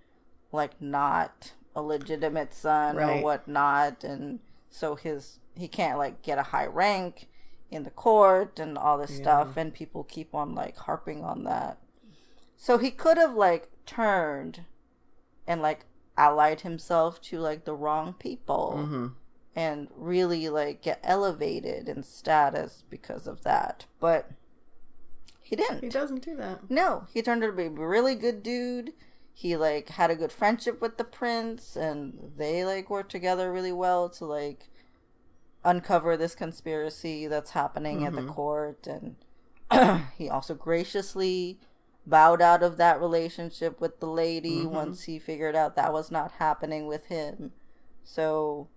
like not a legitimate son or Right. whatnot. And so his he can't like get a high rank in the court and all this Yeah. stuff. And people keep on like harping on that. So he could have like turned and like allied himself to like the wrong people Mm-hmm. and really like get elevated in status because of that. But he didn't. He doesn't do that. No, he turned out to be a really good dude. He like had a good friendship with the prince and they like worked together really well to like uncover this conspiracy that's happening at the Mhm. court and he also graciously bowed out of that relationship with the lady Mhm. once he figured out that was not happening with him. So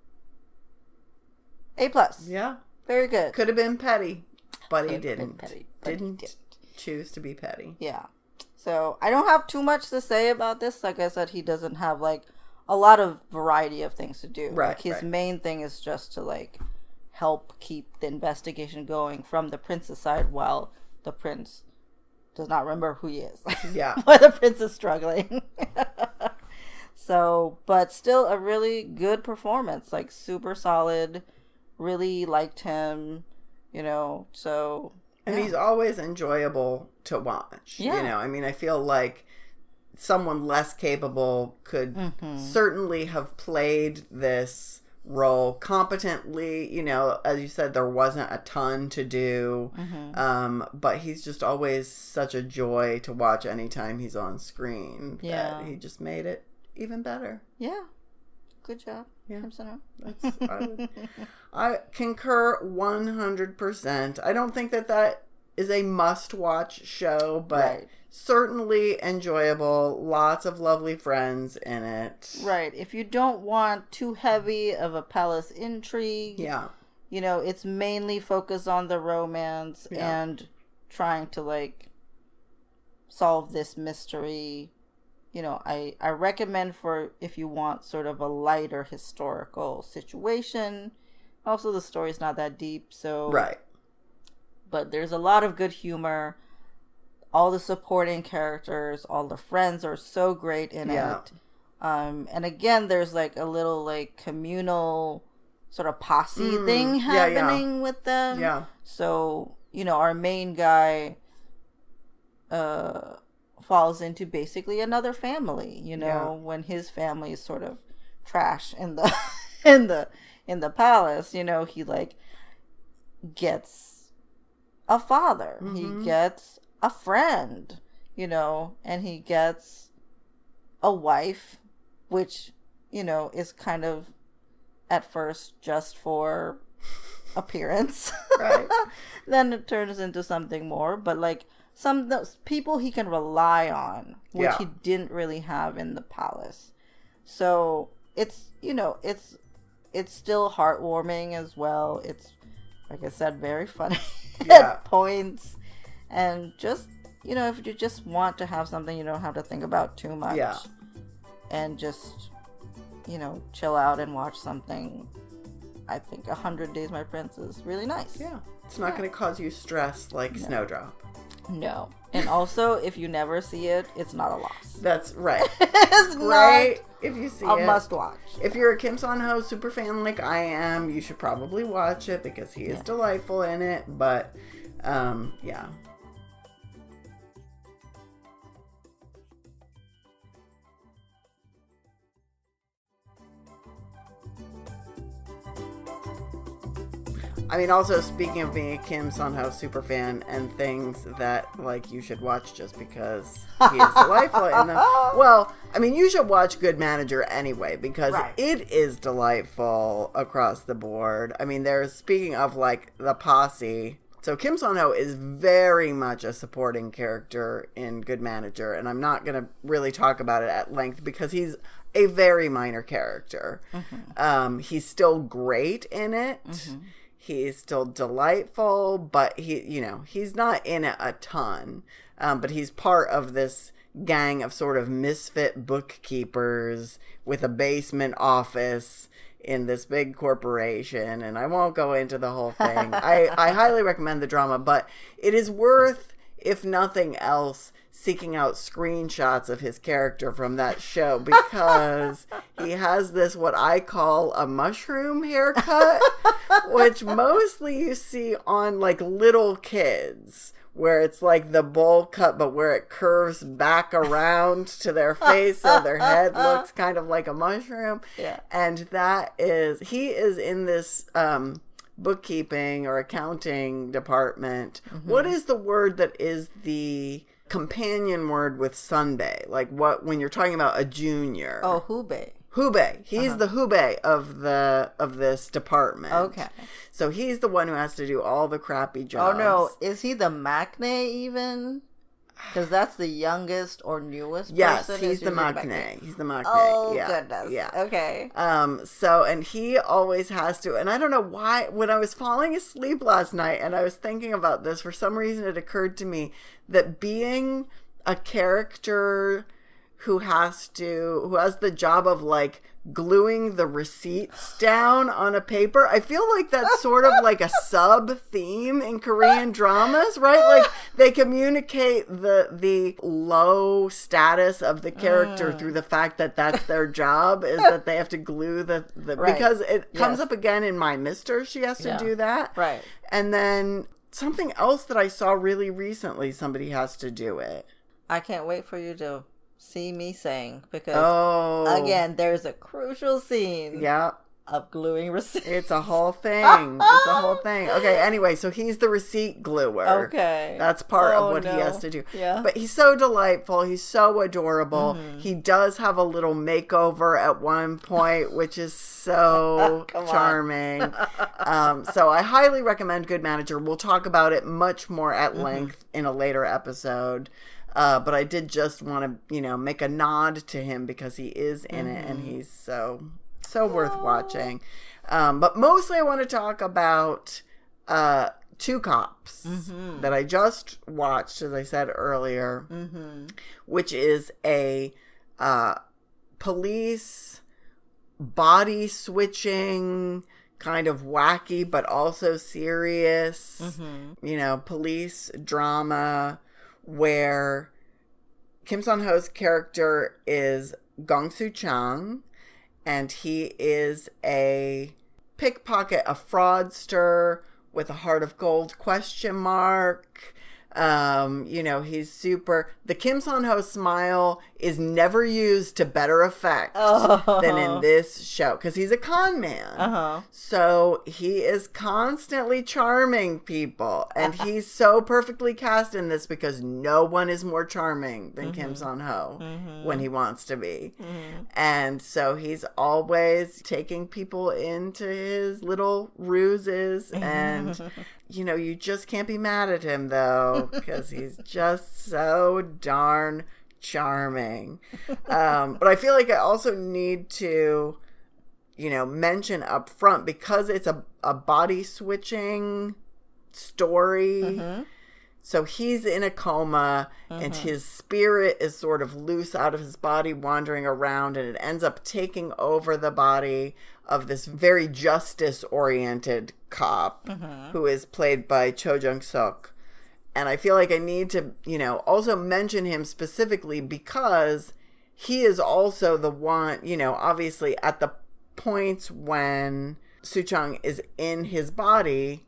A plus. Yeah. Very good. Could have been petty, but he been didn't. petty, but didn't didn't. choose to be petty. Yeah. So I don't have too much to say about this. Like I said, he doesn't have like a lot of variety of things to do. Right, Like his right. main thing is just to like help keep the investigation going from the prince's side while the prince does not remember who he is. Yeah. while the prince is struggling. so, but still a really good performance. Like super solid. Really liked him. You know, so And yeah. he's always enjoyable to watch. Yeah. You know, I mean, I feel like someone less capable could Mhm. certainly have played this role competently. You know, as you said, there wasn't a ton to do. Mhm. Um, but he's just always such a joy to watch anytime he's on screen. Yeah. That he just made it even better. Yeah. Good job. Yeah. That's, I, would, I concur 100%. I don't think that that is a must watch show, but Right. certainly enjoyable. Lots of lovely friends in it. Right. If you don't want too heavy of a palace intrigue, Yeah. you know, it's mainly focused on the romance Yeah. and trying to like solve this mystery. You know, I I recommend for if you want sort of a lighter historical situation. Also, the story's not that deep, so Right. But there's a lot of good humor. All the supporting characters, all the friends are so great in Yeah. it. Um, and again, there's like a little like communal sort of posse Mm, thing yeah, yeah. happening with them. Yeah. So you know, our main guy uh, falls into basically another family. You know, Yeah. when his family is sort of trash in the in the in the palace. You know, he like gets a father. Mhm. He gets a friend. You know, and he gets a wife, which you know is kind of at first just for appearance. Right. then it turns into something more, but like some those people he can rely on, which Yeah. he didn't really have in the palace. So it's you know it's it's still heartwarming as well. It's like I said, very funny Yeah. points, and just you know if you just want to have something you don't have to think about too much, Yeah. and just you know chill out and watch something. I think A Hundred Days My Prince is really nice. Yeah. It's not going to cause you stress like Snowdrop. No. And also, if you never see it, it's not a loss. That's right. it's Great if you see a it. must watch. If you're a Kim Seon Ho super fan like I am, you should probably watch it because he is Yeah. delightful in it. But um, yeah, I mean, also speaking of being a Kim Seon Ho super fan and things that like you should watch just because he is delightful in them. Well, I mean, you should watch Good Manager anyway because Right. it is delightful across the board. I mean, there's speaking of like the posse. So Kim Seon Ho is very much a supporting character in Good Manager, and I'm not going to really talk about it at length because he's a very minor character. Um, he's still great in it. He's still delightful, but he, you know, he's not in it a ton. Um, but he's part of this gang of sort of misfit bookkeepers with a basement office in this big corporation. And I won't go into the whole thing. I, I highly recommend the drama, but it is worth, if nothing else, seeking out screenshots of his character from that show because he has this what I call a mushroom haircut, which mostly you see on like little kids. Where it's like the bowl cut, but where it curves back around to their face, so their head looks kind of like a mushroom. Yeah. And that is, he is in this um, bookkeeping or accounting department. Mm-hmm. What is the word that is the companion word with sunbae? Like what when you're talking about a junior? Oh, hoobae. hoobae. He's uh-huh. the hoobae of the of this department. Okay. So he's the one who has to do all the crappy jobs. Oh no, is he the Maknae even? Because that's the youngest or newest. Yes, person, he's the Maknae. He's the Maknae. Oh yeah. goodness. Yeah. Okay. Um, so and he always has to and I don't know why when I was falling asleep last night and I was thinking about this, for some reason it occurred to me that being a character who has to who has the job of like gluing the receipts down on a paper. I feel like that's sort of like a sub theme in Korean dramas, right? Like they communicate the the low status of the character Mm. through the fact that that's their job is that they have to glue the, the Right. because it comes up again in my Mister. She has to Yeah. do that, Right. And then something else that I saw really recently, somebody has to do it. I can't wait for you to see Misaeng because Oh, again, there's a crucial scene yeah. of gluing receipts. It's a whole thing. It's a whole thing. Okay, anyway, so he's the receipt gluer. Okay. That's part Oh, of what he has to do. Yeah. But he's so delightful. He's so adorable. Mm-hmm. He does have a little makeover at one point, which is so charming. um, so I highly recommend Good Manager. We'll talk about it much more at Mm-hmm. length in a later episode. Uh, but I did just want to, you know, make a nod to him because he is in it and Mm-hmm. he's so, so worth watching. Um, but mostly I want to talk about uh, Two Cops Mm-hmm. that I just watched, as I said earlier, mm-hmm. which is a uh, police body switching kind of wacky but also serious Mm-hmm. you know police drama where Kim Seon Ho's character is gong soo chang and he is a pickpocket a fraudster with a heart of gold question mark. Um you know he's super the Kim Seon Ho smile is never used to better effect Oh. than in oh. this show because he's a con man. Uh-huh. so he is constantly charming people, and uh-huh. he's so perfectly cast in this because no one is more charming than Kim mm-hmm. Seon Ho mm-hmm. when he wants to be, mm-hmm. and so he's always taking people into his little ruses, and you know you just can't be mad at him though because he's just so darn charming. Um, but I feel like I also need to you know, mention up front because it's a, a body switching story. Mm-hmm. So he's in a coma and his spirit is sort of loose out of his body, wandering around, and it ends up taking over the body of this very justice oriented cop who is played by Cho Jung Suk. And I feel like I need to, you know, also mention him specifically because he is also the one, you know, obviously at the points when Su Chang is in his body,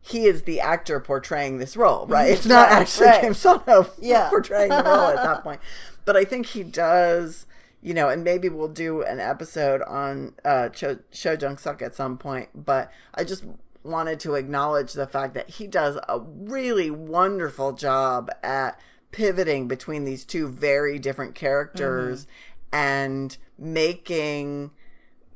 he is the actor portraying this role, right? It's not Right, actually right. Kim Seon Ho Yeah. portraying the role at that point. But I think he does, you know, and maybe we'll do an episode on uh, Cho, Cho Jung Suk at some point. But I just wanted to acknowledge the fact that he does a really wonderful job at pivoting between these two very different characters mm-hmm. and making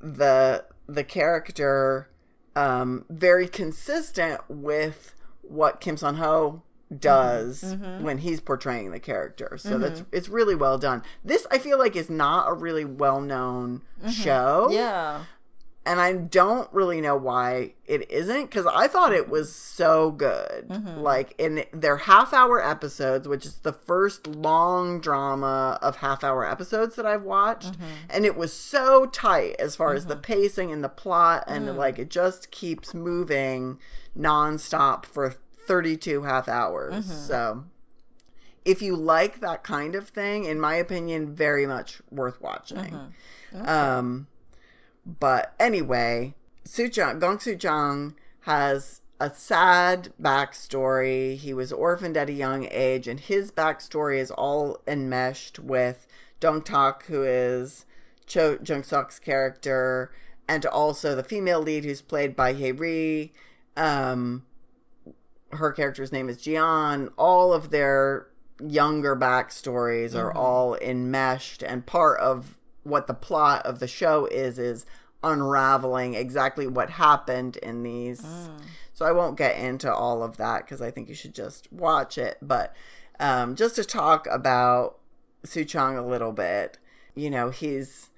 the the character um, very consistent with what Kim Seon Ho does mm-hmm. Mm-hmm. when he's portraying the character. So that's it's really well done. This I feel like is not a really well known show Yeah. And I don't really know why it isn't because I thought it was so good. Mm-hmm. Like in their half hour episodes, which is the first long drama of half hour episodes that I've watched, mm-hmm. and it was so tight as far as the mm-hmm. pacing and the plot, and mm. like it just keeps moving nonstop for 32 half hours. So if you like that kind of thing, in my opinion, very much worth watching. Um, but anyway, Suchang, Gong Suchang has a sad backstory. He was orphaned at a young age, and his backstory is all enmeshed with Dong Tak, who is Cho Jung Suk's character, and also the female lead, who's played by Hyeri. Um, her character's name is Jian. All of their younger backstories are all enmeshed, and part of what the plot of the show is is unraveling exactly what happened in these. So I won't get into all of that because I think you should just watch it. But um, just to talk about Su Chang a little bit, you know, he's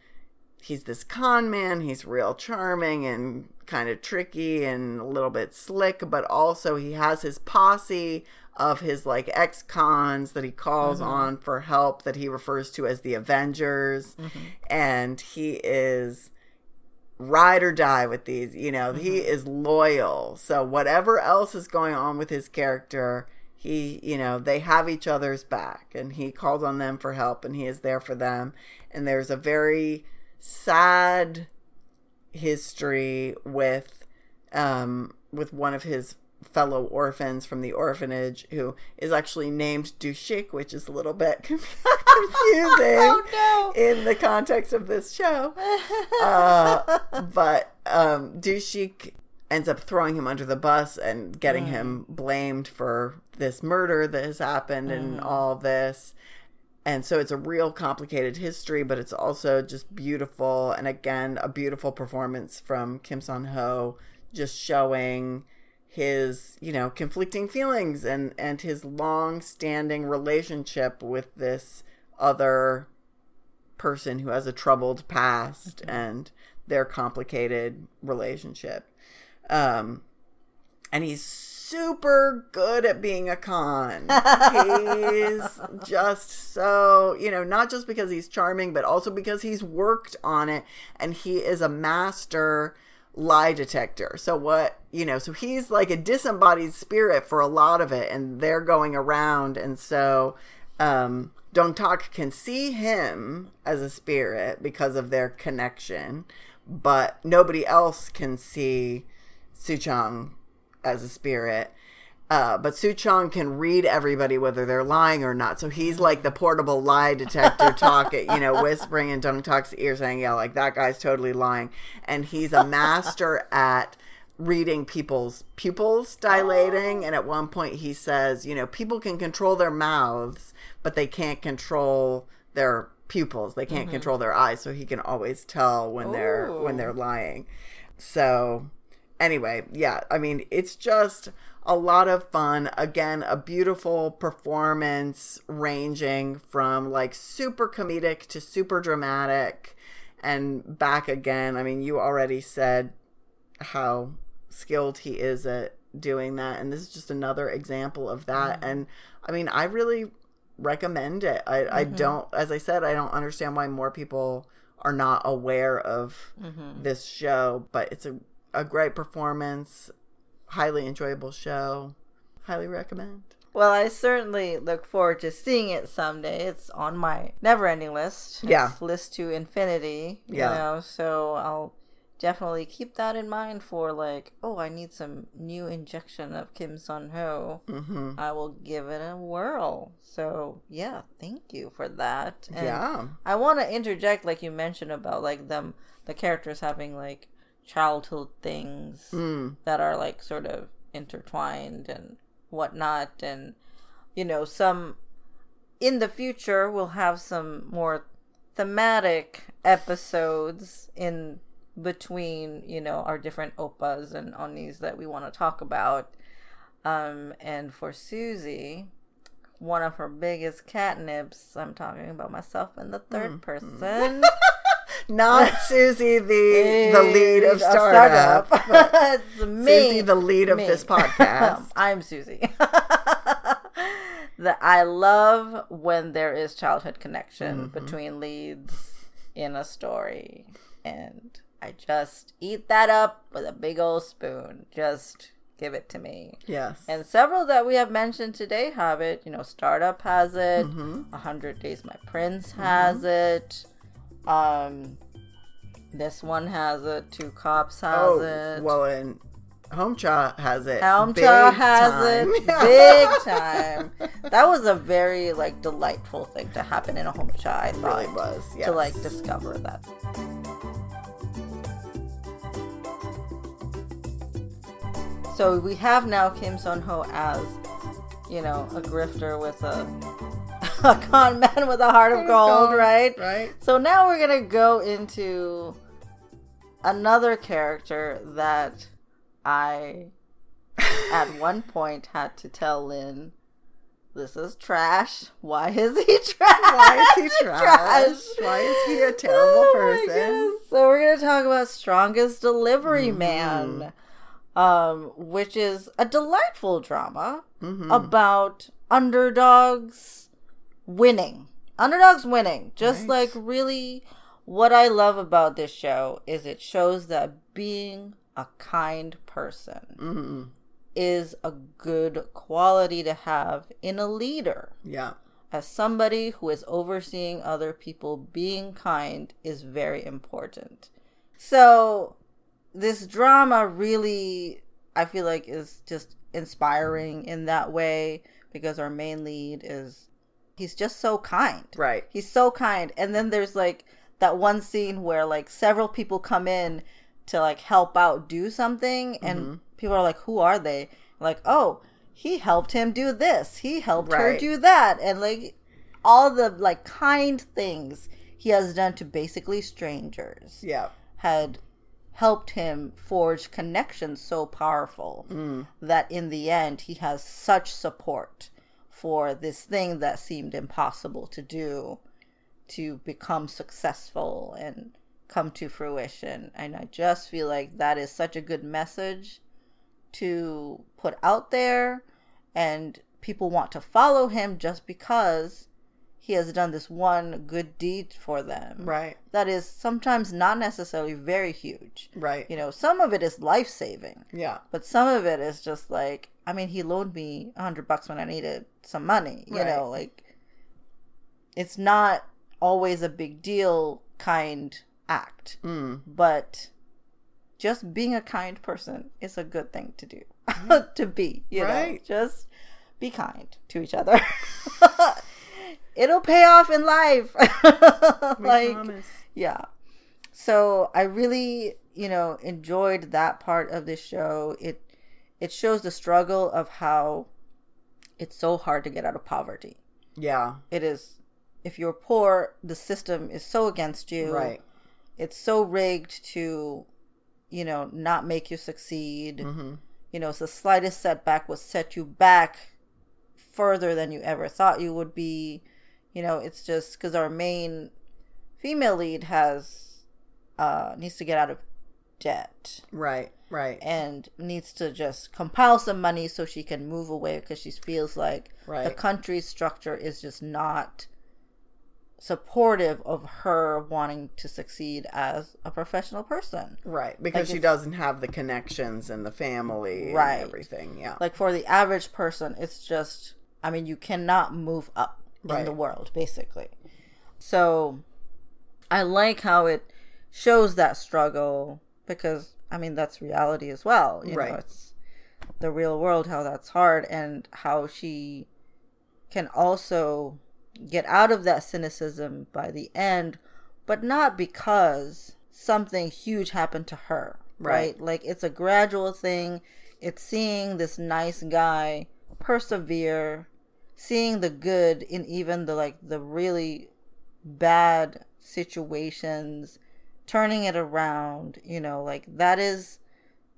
he's this con man. He's real charming and kind of tricky and a little bit slick, but also he has his posse of his like ex cons that he calls mm-hmm. on for help that he refers to as the Avengers. Mm-hmm. And he is ride or die with these, you know, he mm-hmm. is loyal. So whatever else is going on with his character, he, you know, they have each other's back and he calls on them for help and he is there for them. And there's a very sad history with um with one of his fellow orphans from the orphanage who is actually named Dushik, which is a little bit confusing Oh, no. in the context of this show. Uh, but um, Dushik ends up throwing him under the bus and getting him blamed for this murder that has happened and all this. And so it's a real complicated history, but it's also just beautiful. And again, a beautiful performance from Kim Seon Ho, just showing his, you know, conflicting feelings and, and his long standing relationship with this other person who has a troubled past and their complicated relationship. Um, and he's super good at being a con. he's just so, you know, not just because he's charming, but also because he's worked on it and he is a master lie detector. So what, you know, so he's like a disembodied spirit for a lot of it and they're going around and so um Dong Tak can see him as a spirit because of their connection, but nobody else can see Su Chang as a spirit. Uh, but Su Chang can read everybody whether they're lying or not. So he's like the portable lie detector talking, you know, whispering in Dong Tak's ear saying, yeah, like that guy's totally lying. And he's a master at reading people's pupils dilating. And at one point he says, you know, people can control their mouths, but they can't control their pupils. They can't control their eyes. So he can always tell when they're when they're lying. So anyway, yeah, I mean, it's just a lot of fun. Again, a beautiful performance ranging from like super comedic to super dramatic and back again. I mean, you already said how skilled he is at doing that, and this is just another example of that. Mm-hmm. And I mean, I really recommend it. I, I mm-hmm. don't, as I said, I don't understand why more people are not aware of mm-hmm. this show, but it's a, a great performance, highly enjoyable show. Highly recommend. Well, I certainly look forward to seeing it someday. It's on my never-ending list. Yeah. It's list to infinity. You Yeah. know, so I'll definitely keep that in mind for like, oh, I need some new injection of Kim Seon Ho. hmm I will give it a whirl. So yeah, thank you for that. And Yeah. I want to interject, like you mentioned about like them, the characters having like childhood things Mm. that are like sort of intertwined and whatnot. And you know some in the future we'll have some more thematic episodes in between you know our different oppas and unnis that we want to talk about. Um and for susie one of her biggest catnips i'm talking about myself in the third person Not Susie, the the lead of startup. me. Susie, the lead of Me. this podcast. I'm Susie. that I love when there is childhood connection Mm-hmm. between leads in a story. And I just eat that up with a big old spoon. Just give it to me. yes. And several that we have mentioned today have it. You know, Startup has it. Mm-hmm. A Hundred Days My Prince has it. Um, this one has it. Two Cops has oh, it. well, and Homecha has it. Chow has time. it big time. That was a very like delightful thing to happen in a home cha. I thought really was. Yes. to like discover that. So we have now Kim Seon Ho as, you know, a grifter with a a con man with a heart of gold, right? Right. So now we're gonna go into another character that I at one point had to tell Lynn, this is trash. Why is he trash? Why is he trash? Why is he a terrible Oh person? So we're gonna talk about Strongest Delivery Mm-hmm. Man, um, which is a delightful drama Mhm. about underdogs winning. Underdogs winning. Just Right. like really what I love about this show is it shows that being a kind person Mhm. is a good quality to have in a leader. Yeah. As somebody who is overseeing other people, being kind is very important. So, this drama really, I feel like, is just inspiring in that way because our main lead is, he's just so kind. Right. He's so kind. And then there's like that one scene where like several people come in to like help out do something and Mm-hmm. people are like, Who are they? Like, oh, he helped him do this. He helped her do that. And like all the like kind things he has done to basically strangers Yeah. had helped him forge connections so powerful that in the end he has such support for this thing that seemed impossible to do to become successful and come to fruition and i just feel like that is such a good message to put out there and people want to follow him just because he has done this one good deed for them Right. that is sometimes not necessarily very huge. Right. You know, some of it is life saving, Yeah. but some of it is just like, I mean, he loaned me a hundred bucks when I needed some money. You Right. know, like it's not always a big deal kind act, Mm. but just being a kind person is a good thing to do. to be, you know, just be kind to each other. It'll pay off in life. Like promise. yeah. So I really, you know, enjoyed that part of this show. It it shows the struggle of how it's so hard to get out of poverty. Yeah. It is if you're poor, the system is so against you. Right. It's so rigged to, you know, not make you succeed. Mm-hmm. You know, so the slightest setback will set you back further than you ever thought you would be. You know, it's just because our main female lead has uh needs to get out of debt Right. Right. and needs to just compile some money so she can move away because she feels like the Right. country's structure is just not supportive of her wanting to succeed as a professional person. Right. Because she doesn't have the connections and the family Right. and everything. Yeah. Like for the average person, it's just I mean, you cannot move up in the world, basically. So I like how it shows that struggle because I mean that's reality as well. You Right. know, it's the real world how that's hard and how she can also get out of that cynicism by the end, but not because something huge happened to her. right? Right. Like it's a gradual thing. It's seeing this nice guy persevere, seeing the good in even the like the really bad situations, turning it around, you know, like that is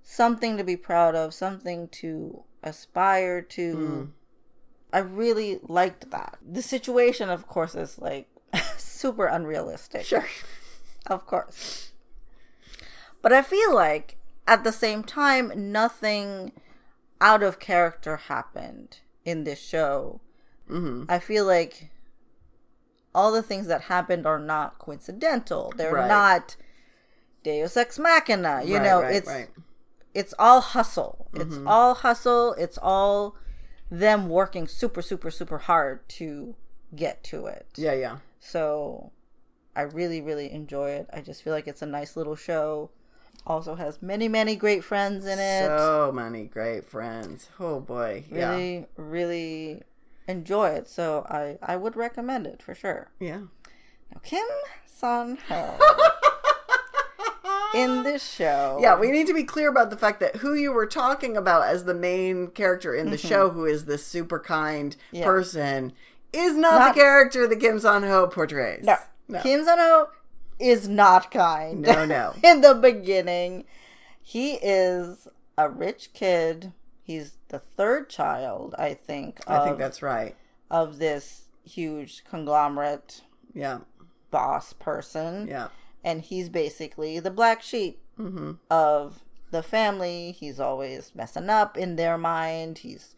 something to be proud of, something to aspire to. Mm. I really liked that. The situation, of course, is like super unrealistic. Sure. Of course. But I feel like at the same time, nothing out of character happened in this show. hmm I feel like all the things that happened are not coincidental. They're Right. not Deus ex machina. You Right, know, right, it's right. it's all hustle. It's Mm-hmm. all hustle. It's all them working super, super, super hard to get to it. Yeah, yeah. So I really, really enjoy it. I just feel like it's a nice little show. Also has many, many great friends in it. So many great friends. Oh boy. Yeah. really, really enjoy it. So I, I would recommend it for sure. Yeah. Now, Kim Seon Ho in this show. Yeah, we need to be clear about the fact that who you were talking about as the main character in the show, who is this super kind Mm-hmm. Yeah. person, is not, Not- the character that Kim Seon Ho portrays. No. No. Kim Seon Ho is not kind. No, no. in the beginning, he is a rich kid. He's the third child, I think. I think that's right. of this huge conglomerate Yeah. boss person. Yeah. And he's basically the black sheep Mm-hmm. of the family. He's always messing up in their mind. He's,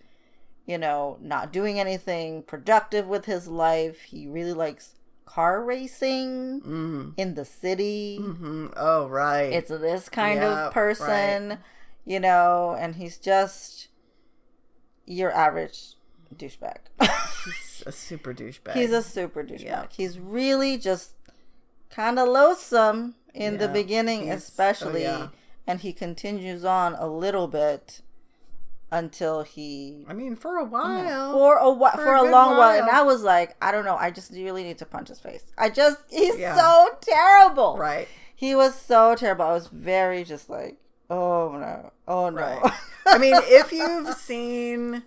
you know, not doing anything productive with his life. He really likes car racing Mm-hmm. in the city. Mm-hmm. Oh, right. It's this kind of person, you know, and he's just your average douchebag. He's a super douchebag. he's a super douchebag. Yeah. He's really just kind of loathsome in the beginning, oh, especially, yeah. and he continues on a little bit until he I mean, for a while. for a while, For for, a long while. and. I was like, I don't know, I just really need to punch his face. I just he's Yeah. so terrible. Right. He was so terrible. I was very just like, oh no, oh no. Right. I mean, if you've seen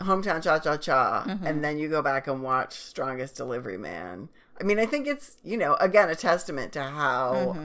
Hometown Cha Cha Cha Mm-hmm. and then you go back and watch Strongest Delivery Man, I mean, I think it's, you know, again, a testament to how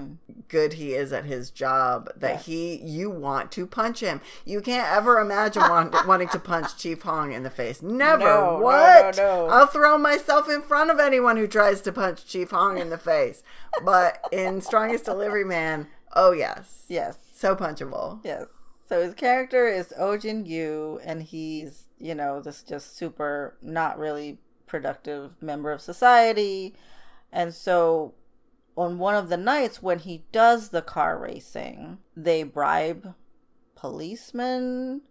good he is at his job that Mm-hmm. Yes. he, you want to punch him. You can't ever imagine want, wanting to punch Chief Hong in the face. Never. No, what? no, no. I'll throw myself in front of anyone who tries to punch Chief Hong in the face. But in Strongest Delivery Man, oh, yes. yes, So punchable. yes. So his character is Ojin Yu, and he's you know this just super not really productive member of society, and so on one of the nights when he does the car racing, they bribe policemen,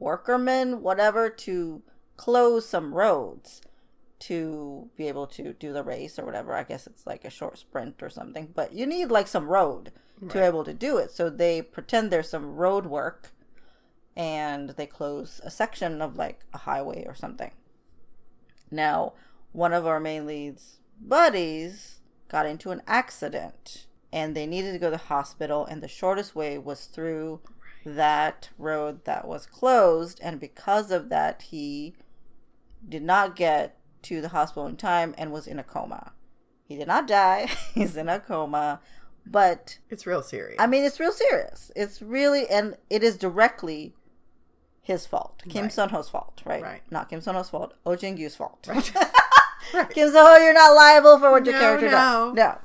workermen, whatever, to close some roads to be able to do the race or whatever. I guess it's like a short sprint or something, but you need like some road to be able to do it. So they pretend there's some road work and they close a section of like a highway or something. Now, one of our main leads buddies got into an accident and they needed to go to the hospital and the shortest way was through that road that was closed and because of that he did not get to the hospital in time and was in a coma. He did not die. He's in a coma, but It's real serious. I mean, it's real serious. It's really, and it is directly his fault. Kim Right. Seon Ho's fault, right? Right. Not Kim Seon Ho's fault. Oh Jin Gyu's fault. Right. Right. Kim Seon Ho, you're not liable for what your No, character no. does. No.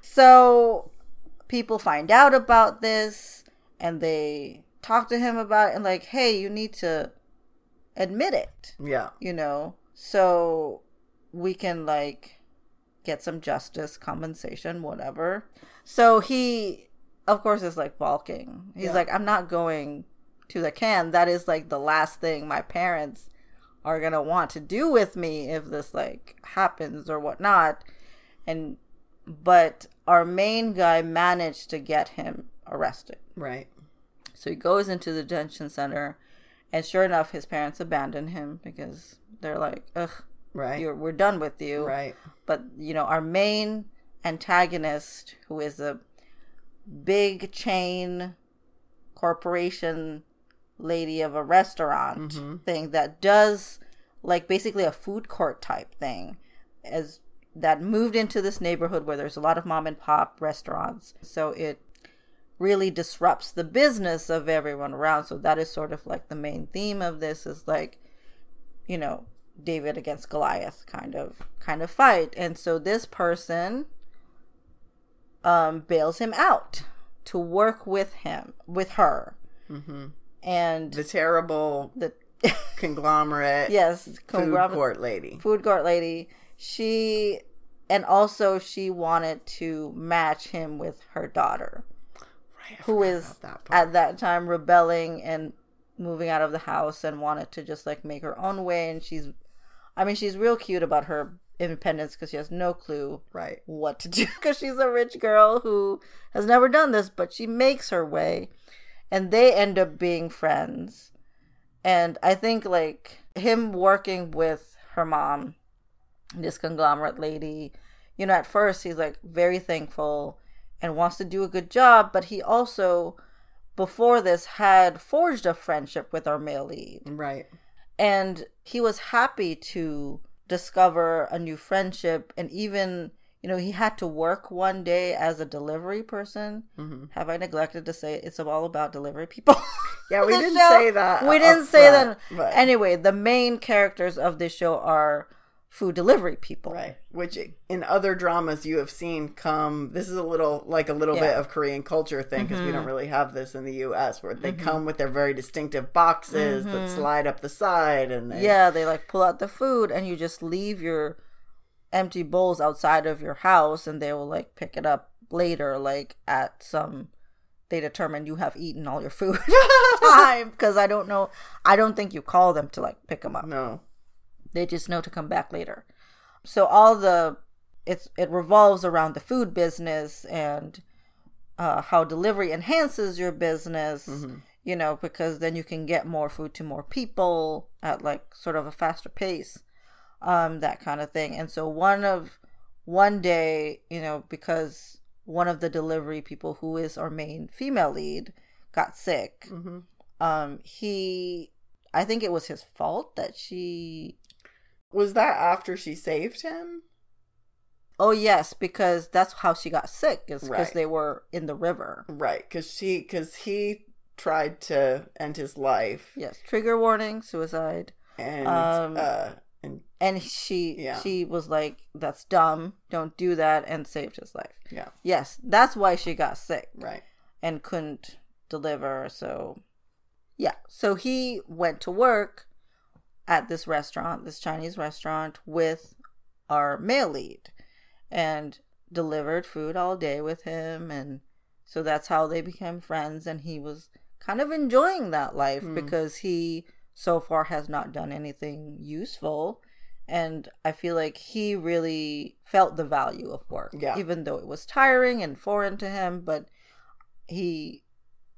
So people find out about this and they talk to him about it and like, hey, you need to admit it yeah. you know, so we can like get some justice, compensation, whatever. So he, of course, is like balking. He's Yeah. like, I'm not going to the can. That is like the last thing my parents are gonna want to do with me if this like happens or whatnot. And but our main guy managed to get him arrested. Right. So he goes into the detention center, and sure enough, his parents abandon him because they're like, "Ugh, Right. you're, we're done with you." right. But you know, our main antagonist, who is a big chain corporation lady of a restaurant Mm-hmm. thing that does like basically a food court type thing as that moved into this neighborhood where there's a lot of mom and pop restaurants. So it really disrupts the business of everyone around. So that is sort of like the main theme of this is like you know david against goliath kind of kind of fight. And so this person um bails him out to work with him with her Mm-hmm. and The terrible the conglomerate yes food court lady. food court lady she and also she wanted to match him with her daughter Right, who is that at that time rebelling and moving out of the house and wanted to just like make her own way and she's i mean she's real cute about her independence because she has no clue right. what to do because she's a rich girl who has never done this but she makes her way and they end up being friends and i think like him working with her mom this conglomerate lady you know at first he's like very thankful and wants to do a good job but he also before this had forged a friendship with our male lead Right. and he was happy to discover a new friendship. And even you know he had to work one day as a delivery person. Hmm have i neglected to say it's all about delivery people? Yeah, we didn't show- say that. we didn't say front, that but- anyway the main characters of this show are food delivery people Right. Which in other dramas you have seen come. This is a little like a little bit Yeah. Mm-hmm. of Korean culture thing because we don't really have this in the U.S. where they come with their very distinctive boxes that slide up the side and they, Mm-hmm. yeah they like pull out the food and you just leave your empty bowls outside of your house and they will like pick it up later like at some they determine you have eaten all your food time because i don't know i don't think you call them to like pick them up no. They just know to come back later. So all the it's it revolves around the food business and uh, how delivery enhances your business you know because then you can get more food to more people at like sort of a faster pace um that kind of thing. And so one of one day you know because one of the delivery people who is our main female lead got sick hmm um he i think it was his fault that she Was that after she saved him? Oh yes, because that's how she got sick. Is because Right. they were in the river. Right, because she because he tried to end his life Yes, trigger warning, suicide. and Um, uh and And she Yeah. she was like, "That's dumb. Don't do that," and saved his life. yeah Yes, that's why she got sick right and couldn't deliver. So, yeah. So he went to work at this restaurant, this Chinese restaurant, with our male lead and delivered food all day with him. And so that's how they became friends. And he was kind of enjoying that life Hmm. because he so far has not done anything useful. And I feel like he really felt the value of work, Yeah. even though it was tiring and foreign to him. But he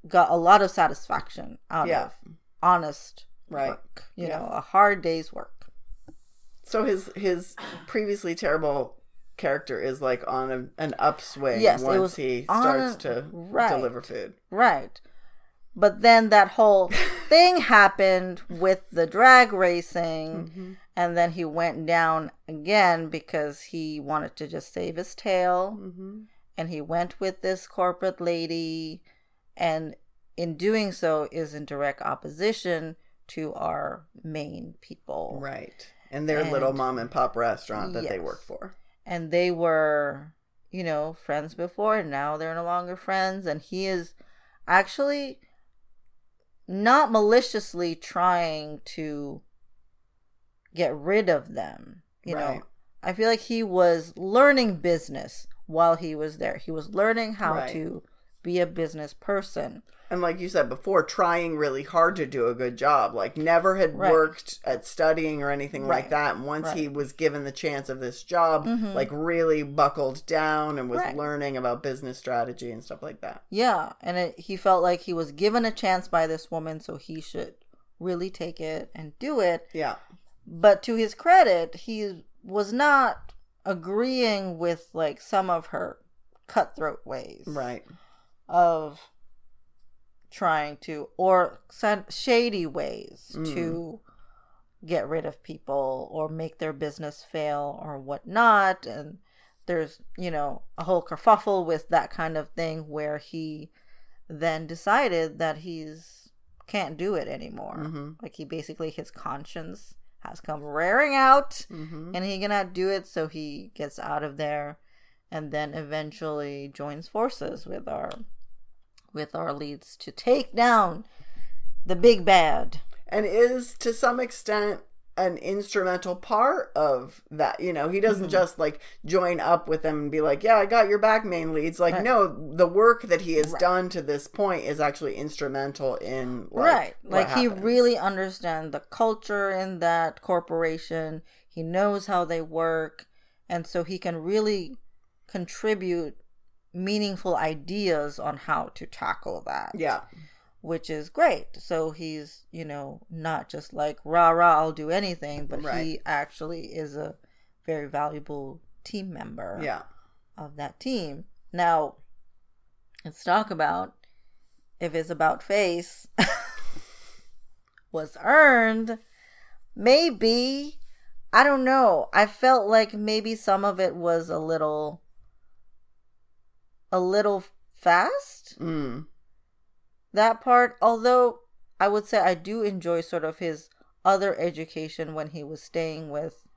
got a lot of satisfaction out Yeah. of honest Right. work. You Yeah. know, a hard day's work. so his his previously terrible character is like on a, an upswing Yes, once he starts a- to right. deliver food Right. But then that whole thing happened with the drag racing, and then he went down again because he wanted to just save his tail. mm-hmm. And he went with this corporate lady, and in doing so, is in direct opposition to our main people. right. And their And- little mom and pop restaurant that they work for. And they were you know friends before and now they're no longer friends. And he is actually not maliciously trying to get rid of them you know. I feel like he was learning business while he was there. He was learning how Right. to be a business person and like you said before trying really hard to do a good job like never had Right. worked at studying or anything like that and once Right. he was given the chance of this job Mhm. like really buckled down and was Right. learning about business strategy and stuff like that Yeah, and it, he felt like he was given a chance by this woman, so he should really take it and do it. yeah But to his credit, he was not agreeing with like some of her cutthroat ways. right of trying to or shady ways Mm. to get rid of people or make their business fail or whatnot and there's you know a whole kerfuffle with that kind of thing where he then decided that he's can't do it anymore Mhm. like he basically his conscience has come rearing out Mm-hmm. and he cannot do it so he gets out of there and then eventually joins forces with our with our leads to take down the big bad. And is to some extent an instrumental part of that you know? He doesn't Mhm. just like join up with them and be like yeah i got your back main leads. Like Right. no the work that he has Right. done to this point is actually instrumental in like, right. like he really understands the culture in that corporation. He knows how they work. And so he can really contribute meaningful ideas on how to tackle that yeah which is great. So he's, you know, not just like rah rah, I'll do anything, but he actually is a very valuable team member yeah of that team. Now, let's talk about if it's about face was earned. Maybe I don't know. I felt like maybe some of it was a little a little fast? Mm. that part although i would say i do enjoy sort of his other education when he was staying with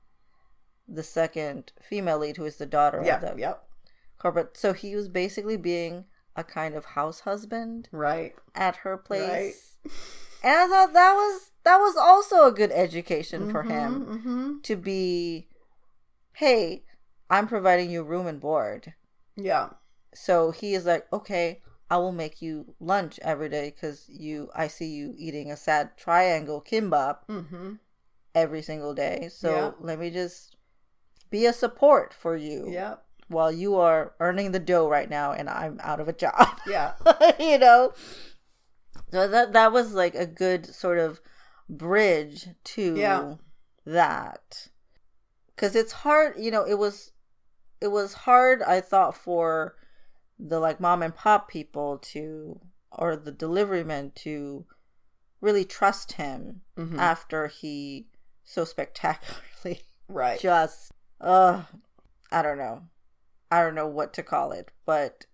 the second female lead who is the daughter yeah of the yep. corporate. So he was basically being a kind of house husband right. at her place. Right. and i thought that was that was also a good education for him mm-hmm. to be hey i'm providing you room and board. Yeah so he is like okay i will make you lunch every day because you i see you eating a sad triangle kimbap mm-hmm. every single day so Yeah. let me just be a support for you yeah while you are earning the dough right now and i'm out of a job yeah you know so that that was like a good sort of bridge to Yeah. that because it's hard you know it was it was hard i thought for the like mom and pop people to or the delivery men to really trust him Mhm. after he so spectacularly right. just uh i don't know. I don't know what to call it but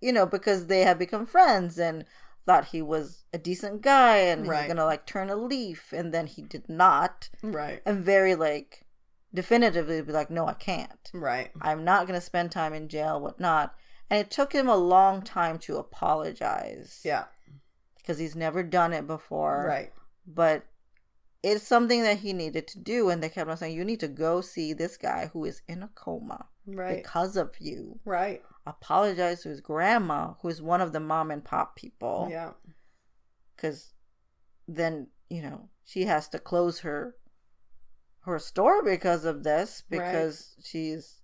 you know because they had become friends and thought he was a decent guy and he Right. was gonna like turn a leaf and then he did not. Right. And very like definitively be like no i can't. Right. I'm not gonna spend time in jail whatnot and it took him a long time to apologize. Yeah. Because he's never done it before. Right. But it's something that he needed to do and they kept on saying you need to go see this guy who is in a coma right. because of you. Right. Apologize to his grandma who is one of the mom and pop people. Yeah. Because then you know she has to close her her store because of this Right. because she's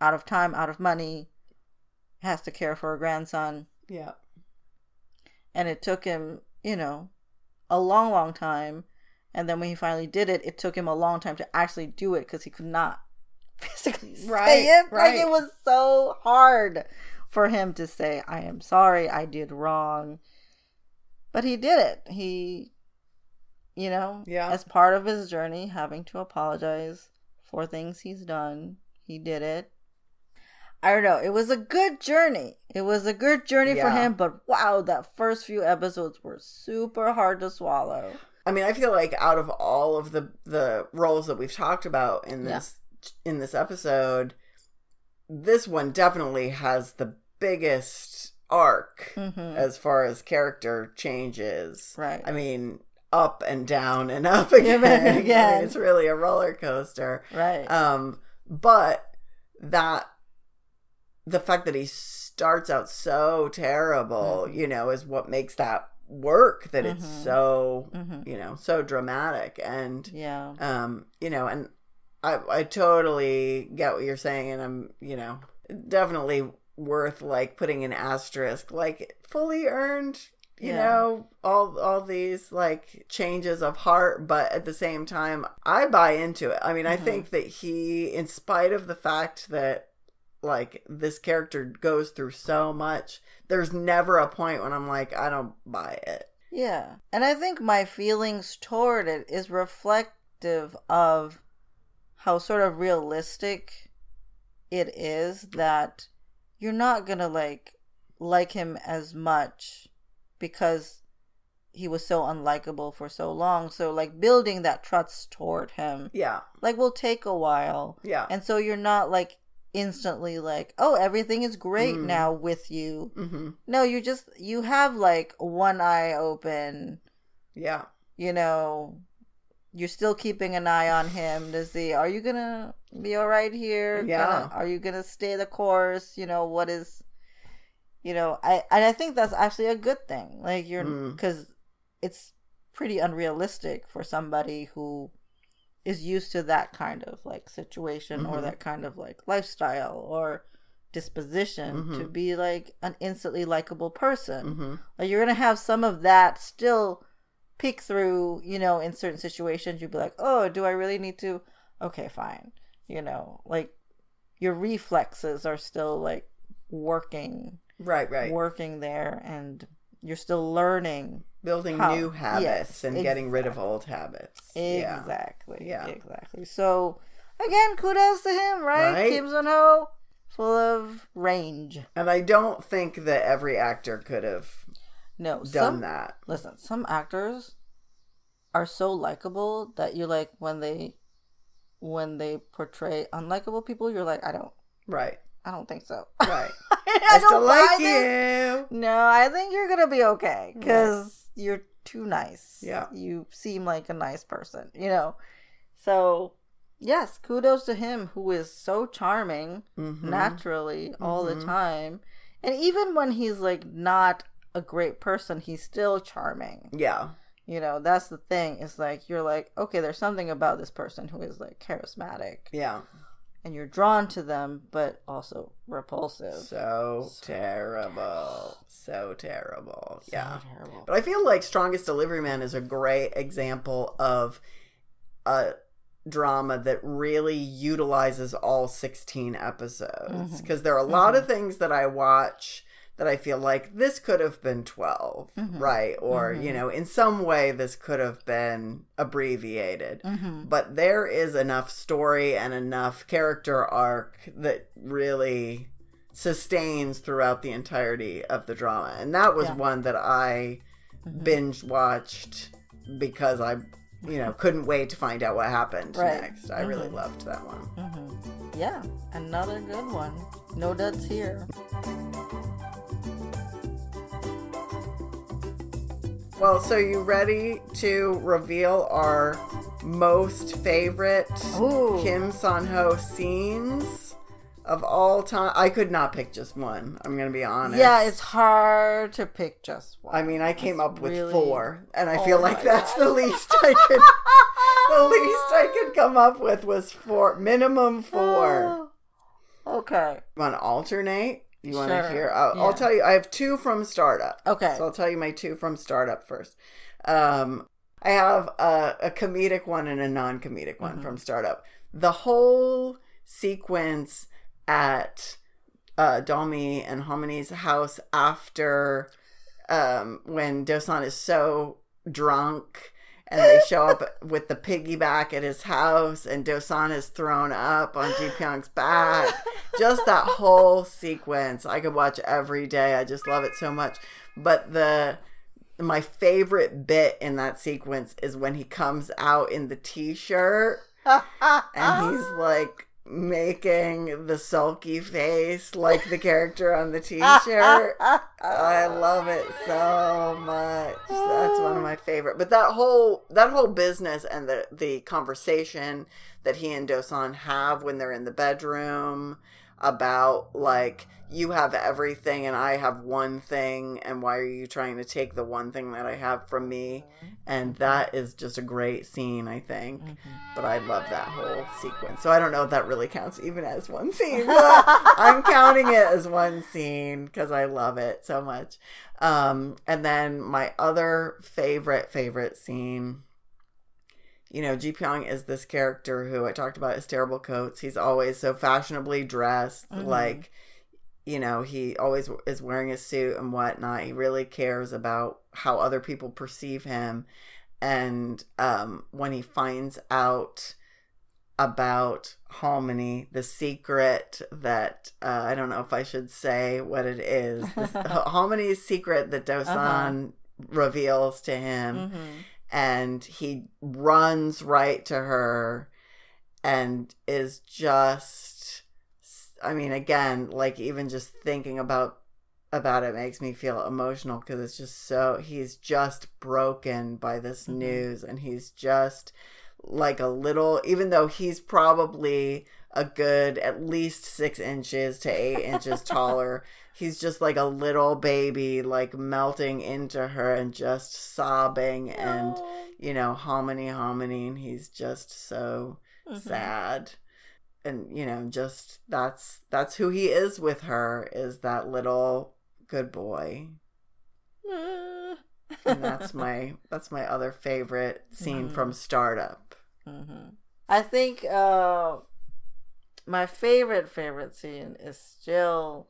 out of time out of money has to care for a grandson. Yeah. And it took him you know a long long time. And then when he finally did it it took him a long time to actually do it because he could not physically say Right, it. Like it was so hard for him to say i am sorry i did wrong. But he did it. He you know Yeah. as part of his journey having to apologize for things he's done he did it I don't know. It was a good journey. It was a good journey for him, but wow, that first few episodes were super hard to swallow. I mean, I feel like out of all of the the roles that we've talked about in this in this episode, this one definitely has the biggest arc Mhm. as far as character changes. Right. I mean, up and down and up again. and I again. mean, it's really a roller coaster. Right. Um, but that the fact that he starts out so terrible, Mhm. you know, is what makes that work. That it's Mhm. so hmm you know so dramatic and Yeah. um you know and I I totally get what you're saying and I'm you know definitely worth like putting an asterisk like fully earned you Yeah. know all all these like changes of heart but at the same time I buy into it I mean I Mhm. think that he in spite of the fact that like this character goes through so much. There's never a point when I'm like, I don't buy it. Yeah. And I think my feelings toward it is reflective of how sort of realistic it is that you're not going to like like him as much because he was so unlikable for so long. So like building that trust toward him Yeah. like will take a while. Yeah. And so you're not like instantly like, "Oh, everything is great Mm. now with you." hmm No, you just you have like one eye open, Yeah. you know. You're still keeping an eye on him to see are you going to be all right here? Yeah. Gonna- are you going to stay the course? You know, what is you know, I and I think that's actually a good thing. Like you're Mm. cuz it's pretty unrealistic for somebody who is used to that kind of like situation or Mhm. that kind of like lifestyle or disposition to be like an instantly likable person. hmm Like you're gonna have some of that still peek through, you know, in certain situations. You'd be like, oh, do I really need to? Okay, fine. You know, like your reflexes are still like working, Right. Right. working there, and you're still learning. Building How- new habits yes, and getting rid of old habits. Exactly. Yeah. Exactly. So again, kudos to him, right? Right. Kim Seon Ho, full of range. And I don't think that every actor could have No, done some, that. Listen, some actors are so likable that you're like when they when they portray unlikable people, you're like, I don't Right. I don't think so. Right. I, I, still don't like this. you. No, I think you're gonna be okay because you're too nice. Yeah. you seem like a nice person. You know, so yes, kudos to him who is so charming Mhm. naturally all the Mhm. time, and even when he's like not a great person, he's still charming. Yeah. You know, that's the thing. It's like you're like, okay, there's something about this person who is like charismatic, Yeah. And you're drawn to them, but also repulsive. So terrible. So terrible. So yeah. terrible. But I feel like Strongest Delivery Man is a great example of a drama that really utilizes all 16 episodes. Mm-hmm. Because there are a lot of mm-hmm. things that I watch that I feel like this could have been 12, Mhm. right? Or, Mhm. you know, in some way this could have been abbreviated. Mm-hmm. But there is enough story and enough character arc that really sustains throughout the entirety of the drama. And that was Yeah. one that I Mhm. binge watched because I, you know, couldn't wait to find out what happened Right. next. I really Mhm. loved that one. hmm Yeah, another good one. No duds here. Well, so you ready to reveal our most favorite Ooh. Kim Seon Ho scenes of all time? I could not pick just one. I'm going to be honest. Yeah, it's hard to pick just one. I mean, I came up with really- four, and I Oh feel like that's God. the least I could. the least I could come up with was four, minimum four. okay. You want to alternate? You want to Sure, hear? I'll, yeah. I'll tell you. I have two from Startup. Okay. So I'll tell you my two from Startup first. Um, I have a, a comedic one and a non-comedic one Mm-hmm. from Startup. The whole sequence at uh, Dalmi and Halmoni's house after um, when Dosan is so drunk and they show up with the piggyback at his house and Dosan is thrown up on Ji Pyong's back. Just that whole sequence I could watch every day. I just love it so much. But the my favorite bit in that sequence is when he comes out in the t-shirt and he's like making the sulky face like the character on the t-shirt. I love it so much. That's one of my favorite. But that whole that whole business and the the conversation that he and Dosan have when they're in the bedroom about like you have everything and I have one thing and why are you trying to take the one thing that I have from me? And that is just a great scene, I think. But I love that whole sequence. So I don't know if that really counts even as one scene. I'm counting it as one scene because I love it so much. Um, and then my other favorite, favorite scene you know, Ji Pyong is this character who I talked about his terrible coats. He's always so fashionably dressed, Mhm. like you know, he always is wearing a suit and whatnot. He really cares about how other people perceive him. And um, when he finds out about Halmoni, the secret that uh, I don't know if I should say what it is. Halmoni's secret that Dosan reveals to him Mm-hmm. And he runs right to her and is just i mean again like even just thinking about about it makes me feel emotional because it's just so he's just broken by this Mhm. news and he's just like a little even though he's probably a good at least six inches to eight inches taller he's just like a little baby like melting into her and just sobbing and you know halmoni halmoni and he's just so Mm-hmm. sad. And you know just that's that's who he is with her is that little good boy. And that's my that's my other favorite scene Mhm. from startup. Hmm I think uh, my favorite favorite scene is still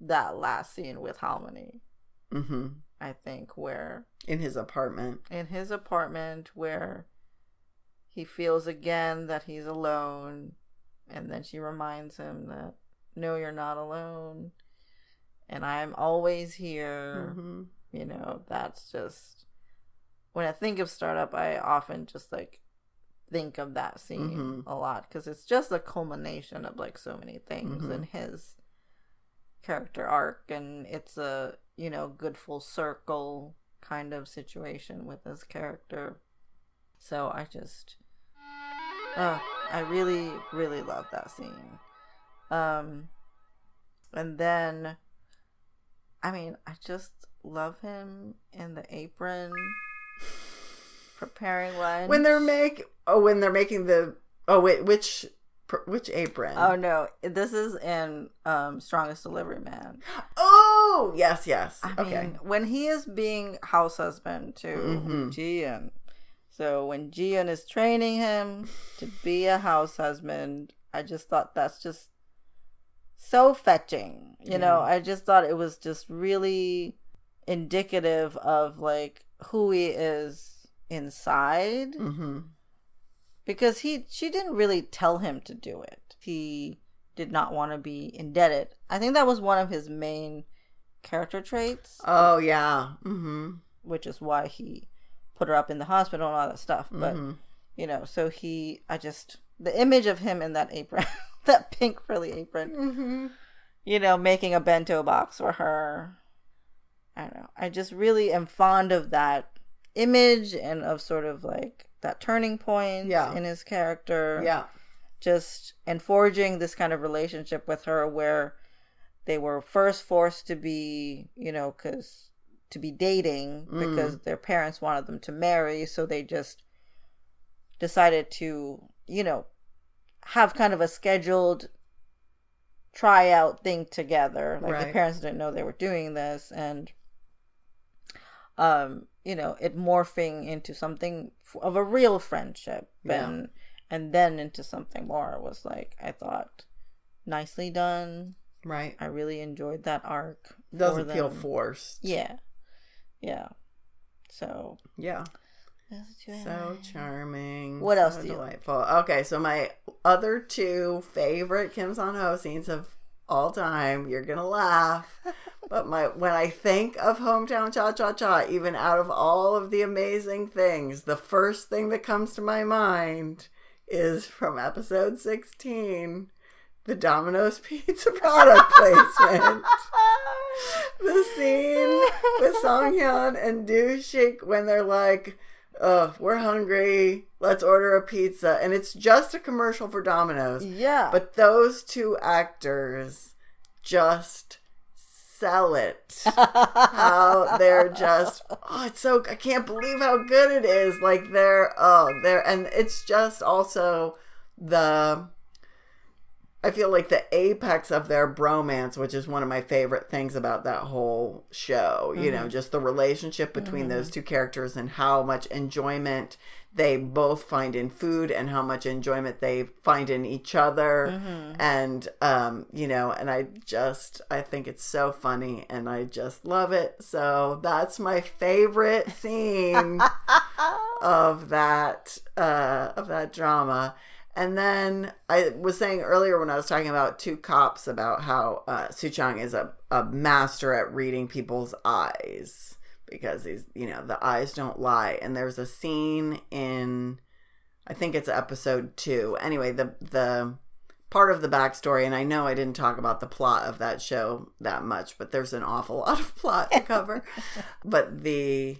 that last scene with Halmoni. hmm I think where in his apartment in his apartment where he feels again that he's alone and then she reminds him that no you're not alone and i'm always here Mhm. you know that's just when i think of startup i often just like think of that scene Mhm. a lot because it's just a culmination of like so many things Mhm. in his character arc and it's a you know good full circle kind of situation with his character. So i just uh, i really really love that scene. Um and then i mean i just love him in the apron preparing lunch. When they're make oh when they're making the oh wait which which apron? Oh no. This is in um strongest delivery man. Oh yes yes. I okay. mean, when he is being house husband to Mhm. Jian, so when Jian is training him to be a house husband, I just thought that's just so fetching. You know, I just thought it was just really indicative of like who he is inside. Hmm because he she didn't really tell him to do it. He did not want to be indebted. I think that was one of his main character traits oh yeah mm-hmm which is why he put her up in the hospital and all that stuff. But Mhm. you know, so he, I just the image of him in that apron, that pink frilly apron, Mm-hmm. you know, making a bento box for her. I don't know. I just really am fond of that image and of sort of like that turning point Yeah. in his character. yeah Just and forging this kind of relationship with her where they were first forced to be, you know, because to be dating Mm. because their parents wanted them to marry, so they just decided to, you know, have kind of a scheduled tryout thing together. Like the parents didn't know they were doing this and um, you know, it morphing into something of a real friendship Yeah. and and then into something more was like I thought nicely done. right I really enjoyed that arc. for doesn't feel forced Yeah. Yeah. So yeah so charming. What so else do you like? delightful. Okay, so my other two favorite Kim Seon Ho scenes of all time. You're gonna laugh, but my when I think of hometown cha cha cha, even out of all of the amazing things, the first thing that comes to my mind is from episode 16, the Domino's Pizza product placement. the scene with Song Hyun and Do Shik when they're like, "Oh, we're hungry. Let's order a pizza," and it's just a commercial for Domino's. Yeah. But those two actors just sell it. how they're just oh, it's so I can't believe how good it is. Like they're oh they're and it's just also the I feel like the apex of their bromance, which is one of my favorite things about that whole show, you know, just the relationship between those two characters and how much enjoyment they both find in food and how much enjoyment they find in each other. And, um, you know, and I just, I think it's so funny and I just love it. So that's my favorite scene of that, uh, of that drama. And then I was saying earlier when I was talking about two cops about how uh, Suchang is a, a master at reading people's eyes because he's you know the eyes don't lie. And there's a scene in I think it's episode two. Anyway, the the part of the backstory, and I know I didn't talk about the plot of that show that much, but there's an awful lot of plot to cover. but the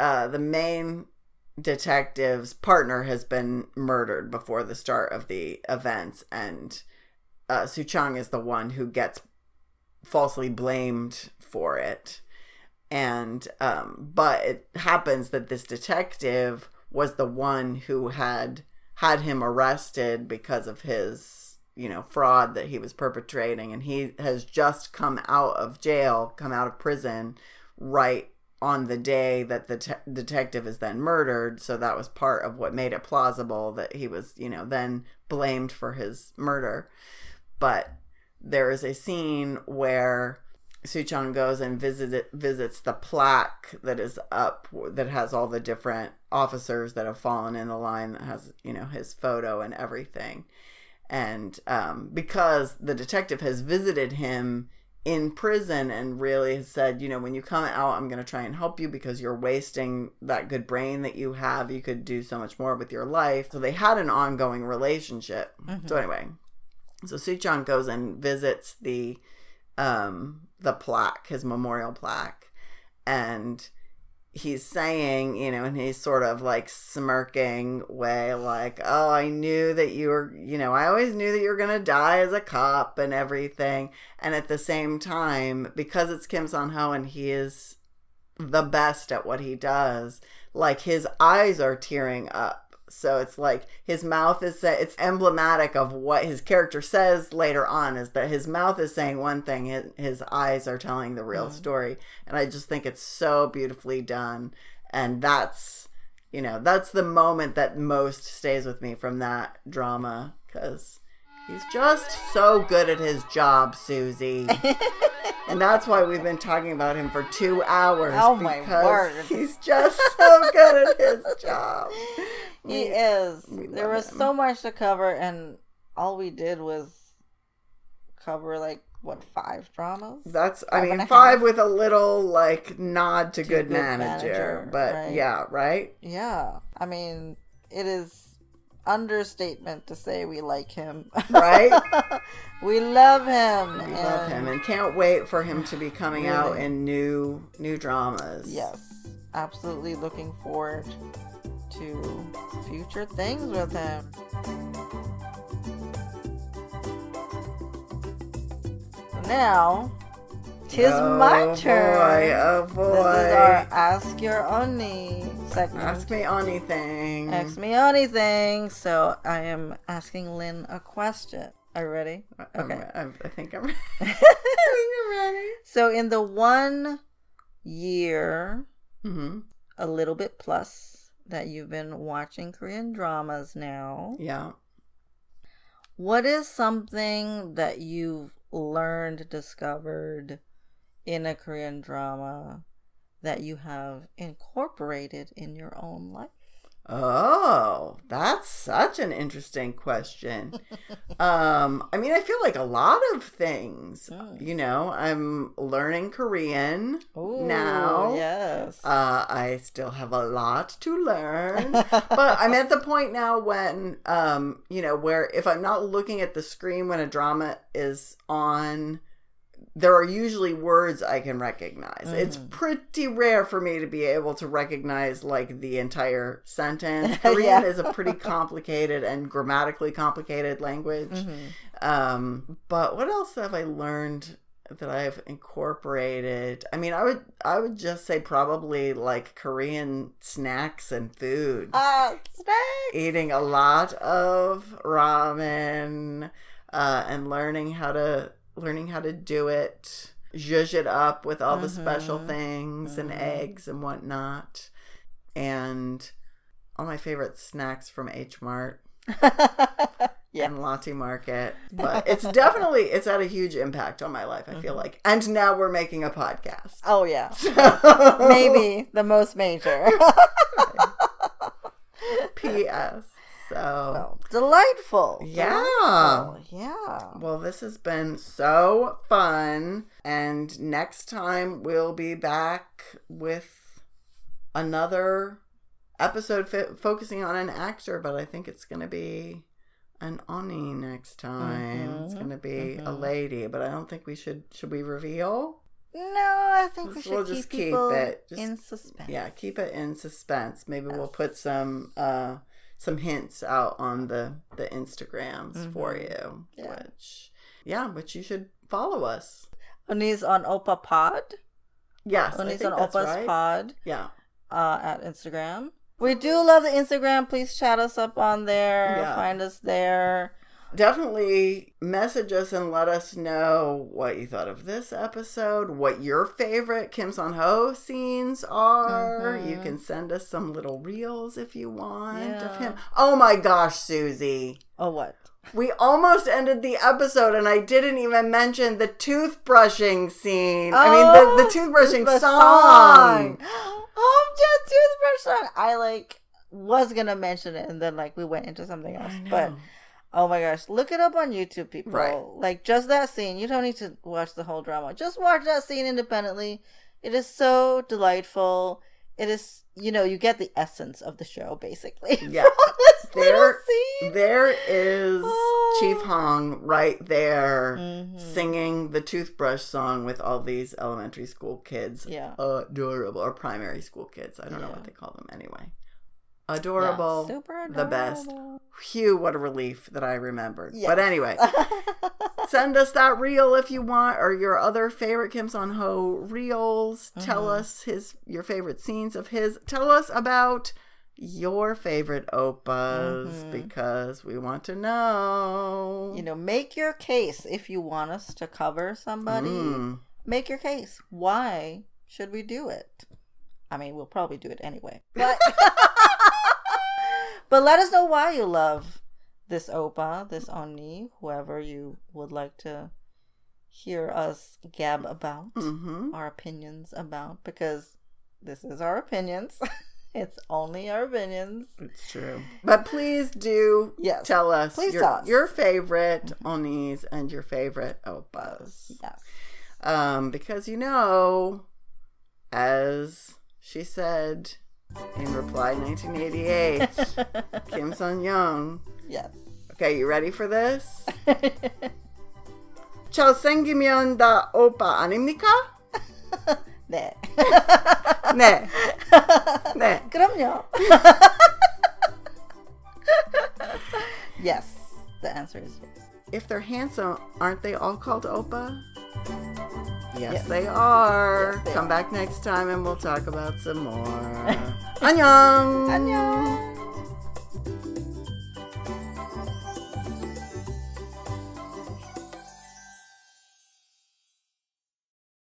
uh, the main detective's partner has been murdered before the start of the events, and uh, Su Chang is the one who gets falsely blamed for it. And um, but it happens that this detective was the one who had had him arrested because of his you know fraud that he was perpetrating and he has just come out of jail come out of prison right on the day that the te- detective is then murdered so that was part of what made it plausible that he was you know then blamed for his murder. But there is a scene where Suchang goes and visit, visits the plaque that is up that has all the different officers that have fallen in the line that has you know his photo and everything. And um, because the detective has visited him in prison and really has said you know when you come out i'm going to try and help you because you're wasting that good brain that you have. You could do so much more with your life. So they had an ongoing relationship. So anyway so Suchang goes and visits the um the plaque, his memorial plaque, and he's saying, you know, and he's sort of like smirking way like, "Oh, I knew that you were, you know, I always knew that you were going to die as a cop and everything." And at the same time, because it's Kim Seon Ho and he is the best at what he does, like his eyes are tearing up so it's like his mouth is set. it's emblematic of what his character says later on is that his mouth is saying one thing his, his eyes are telling the real mm-hmm. story and i just think it's so beautifully done and that's you know that's the moment that most stays with me from that drama because he's just so good at his job susie and that's why we've been talking about him for two hours Oh, my word. he's just so good at his job He is. we There was him. so much to cover, and all we did was cover like what five dramas. That's I Five mean five half. with a little like nod to, good, Good manager, Manager, but right. yeah, right? Yeah, I mean, it is understatement to say we like him. Right? we love him. We love him and can't wait for him to be coming out in new new dramas. Yes, absolutely looking forward to future things with him. Now, tis oh, my turn. Boy, oh boy. Oh, this is our Ask Your Unni segment. Ask me anything. Ask me anything. So I am asking Lynn a question. Are you ready? I'm- Okay. I'm- I think I'm ready. I think I'm ready. So in the one year, hmm a little bit plus that you've been watching Korean dramas now, Yeah. what is something that you've learned, discovered in a Korean drama that you have incorporated in your own life? Oh, that's such an interesting question. um, I mean, I feel like a lot of things. Mm. You know, I'm learning Korean Ooh, now. yes. Uh, I still have a lot to learn, but I'm at the point now when, um, you know, where if I'm not looking at the screen when a drama is on, there are usually words I can recognize. It's Mm. pretty rare for me to be able to recognize like the entire sentence. Korean Yeah. is a pretty complicated and grammatically complicated language. Mhm. Um, but what else have I learned that I've incorporated? I mean, I would I would just say probably like Korean snacks and food. Ah, snacks. Eating a lot of ramen. uh, and learning how to learning how to do it, zhuzh it up with all the special mm-hmm. things and mm-hmm. eggs and whatnot, and all my favorite snacks from H Mart yeah. and Lotte Market. But it's definitely it's had a huge impact on my life. I feel mm-hmm. like, and now we're making a podcast. Oh yeah. Maybe the most major. P.S. So well, delightful. yeah. Delightful. Yeah. Well, this has been so fun. And next time we'll be back with another episode fi- focusing on an actor, but I think it's going to be an Unni next time. It's going to be a lady, but I don't think we should. Should we reveal? No, I think we should we'll keep just keep it. Just- in suspense. Yeah, keep it in suspense. Maybe we'll put some uh some hints out on the the Instagrams for you. Yeah. Which yeah, which you should follow us. Unnis on Oppa Pod. Yes, Unnis on Oppas right. Pod Yeah. uh, at Instagram. We do love the Instagram. Please chat us up on there. Yeah. Find us there. Definitely message us and let us know what you thought of this episode, what your favorite Kim Seon Ho scenes are. You mm-hmm. can send us some little reels if you want of him. Oh my gosh, Susie. Oh, what? We almost ended the episode and I didn't even mention the toothbrushing scene. I mean, the, the oh, toothbrushing Oh, the song. Oh, just toothbrush song. I like was gonna mention it, and then like we went into something else. But oh my gosh, look it up on YouTube, people. Right. Like just that scene. You don't need to watch the whole drama. Just watch that scene independently. It is so delightful. It is, you know, you get the essence of the show basically. Yeah. from this little There, there is Oh. Chief Hong right there Mhm. singing the toothbrush song with all these elementary school kids. Yeah. Adorable. Or primary school kids. I don't know what they call them anyway. Adorable. Yeah, super The best. adorable. Phew, what a relief that I remembered. Yes. But anyway, send us that reel if you want, or your other favorite Kim Seon Ho reels. Tell Mm-hmm. us his your favorite scenes of his. Tell us about your favorite oppas because we want to know. Mm-hmm. you know, make your case if you want us to cover somebody. Mm. Make your case. Why should we do it? I mean, we'll probably do it anyway. But But let us know why you love this oppa, this unni, whoever you would like to hear us gab about, hmm our opinions about, because this is our opinions. it's only our opinions. It's true. But please do Yes. tell us Please your, tell us. your favorite unnis and your favorite oppas. Yes. Um, because you know, as she said in reply 1988, Kim Sun Young. Yes. Okay, you ready for this? 잘생기면 다 오빠 아닙니까? 네. 네. 네. 그럼요. yes. The answer is yes. if they're handsome, aren't they all called Oppa? Yes, yes. they are. Yes, they Come are. back next time and we'll talk about some more. Annyeong! Annyeong!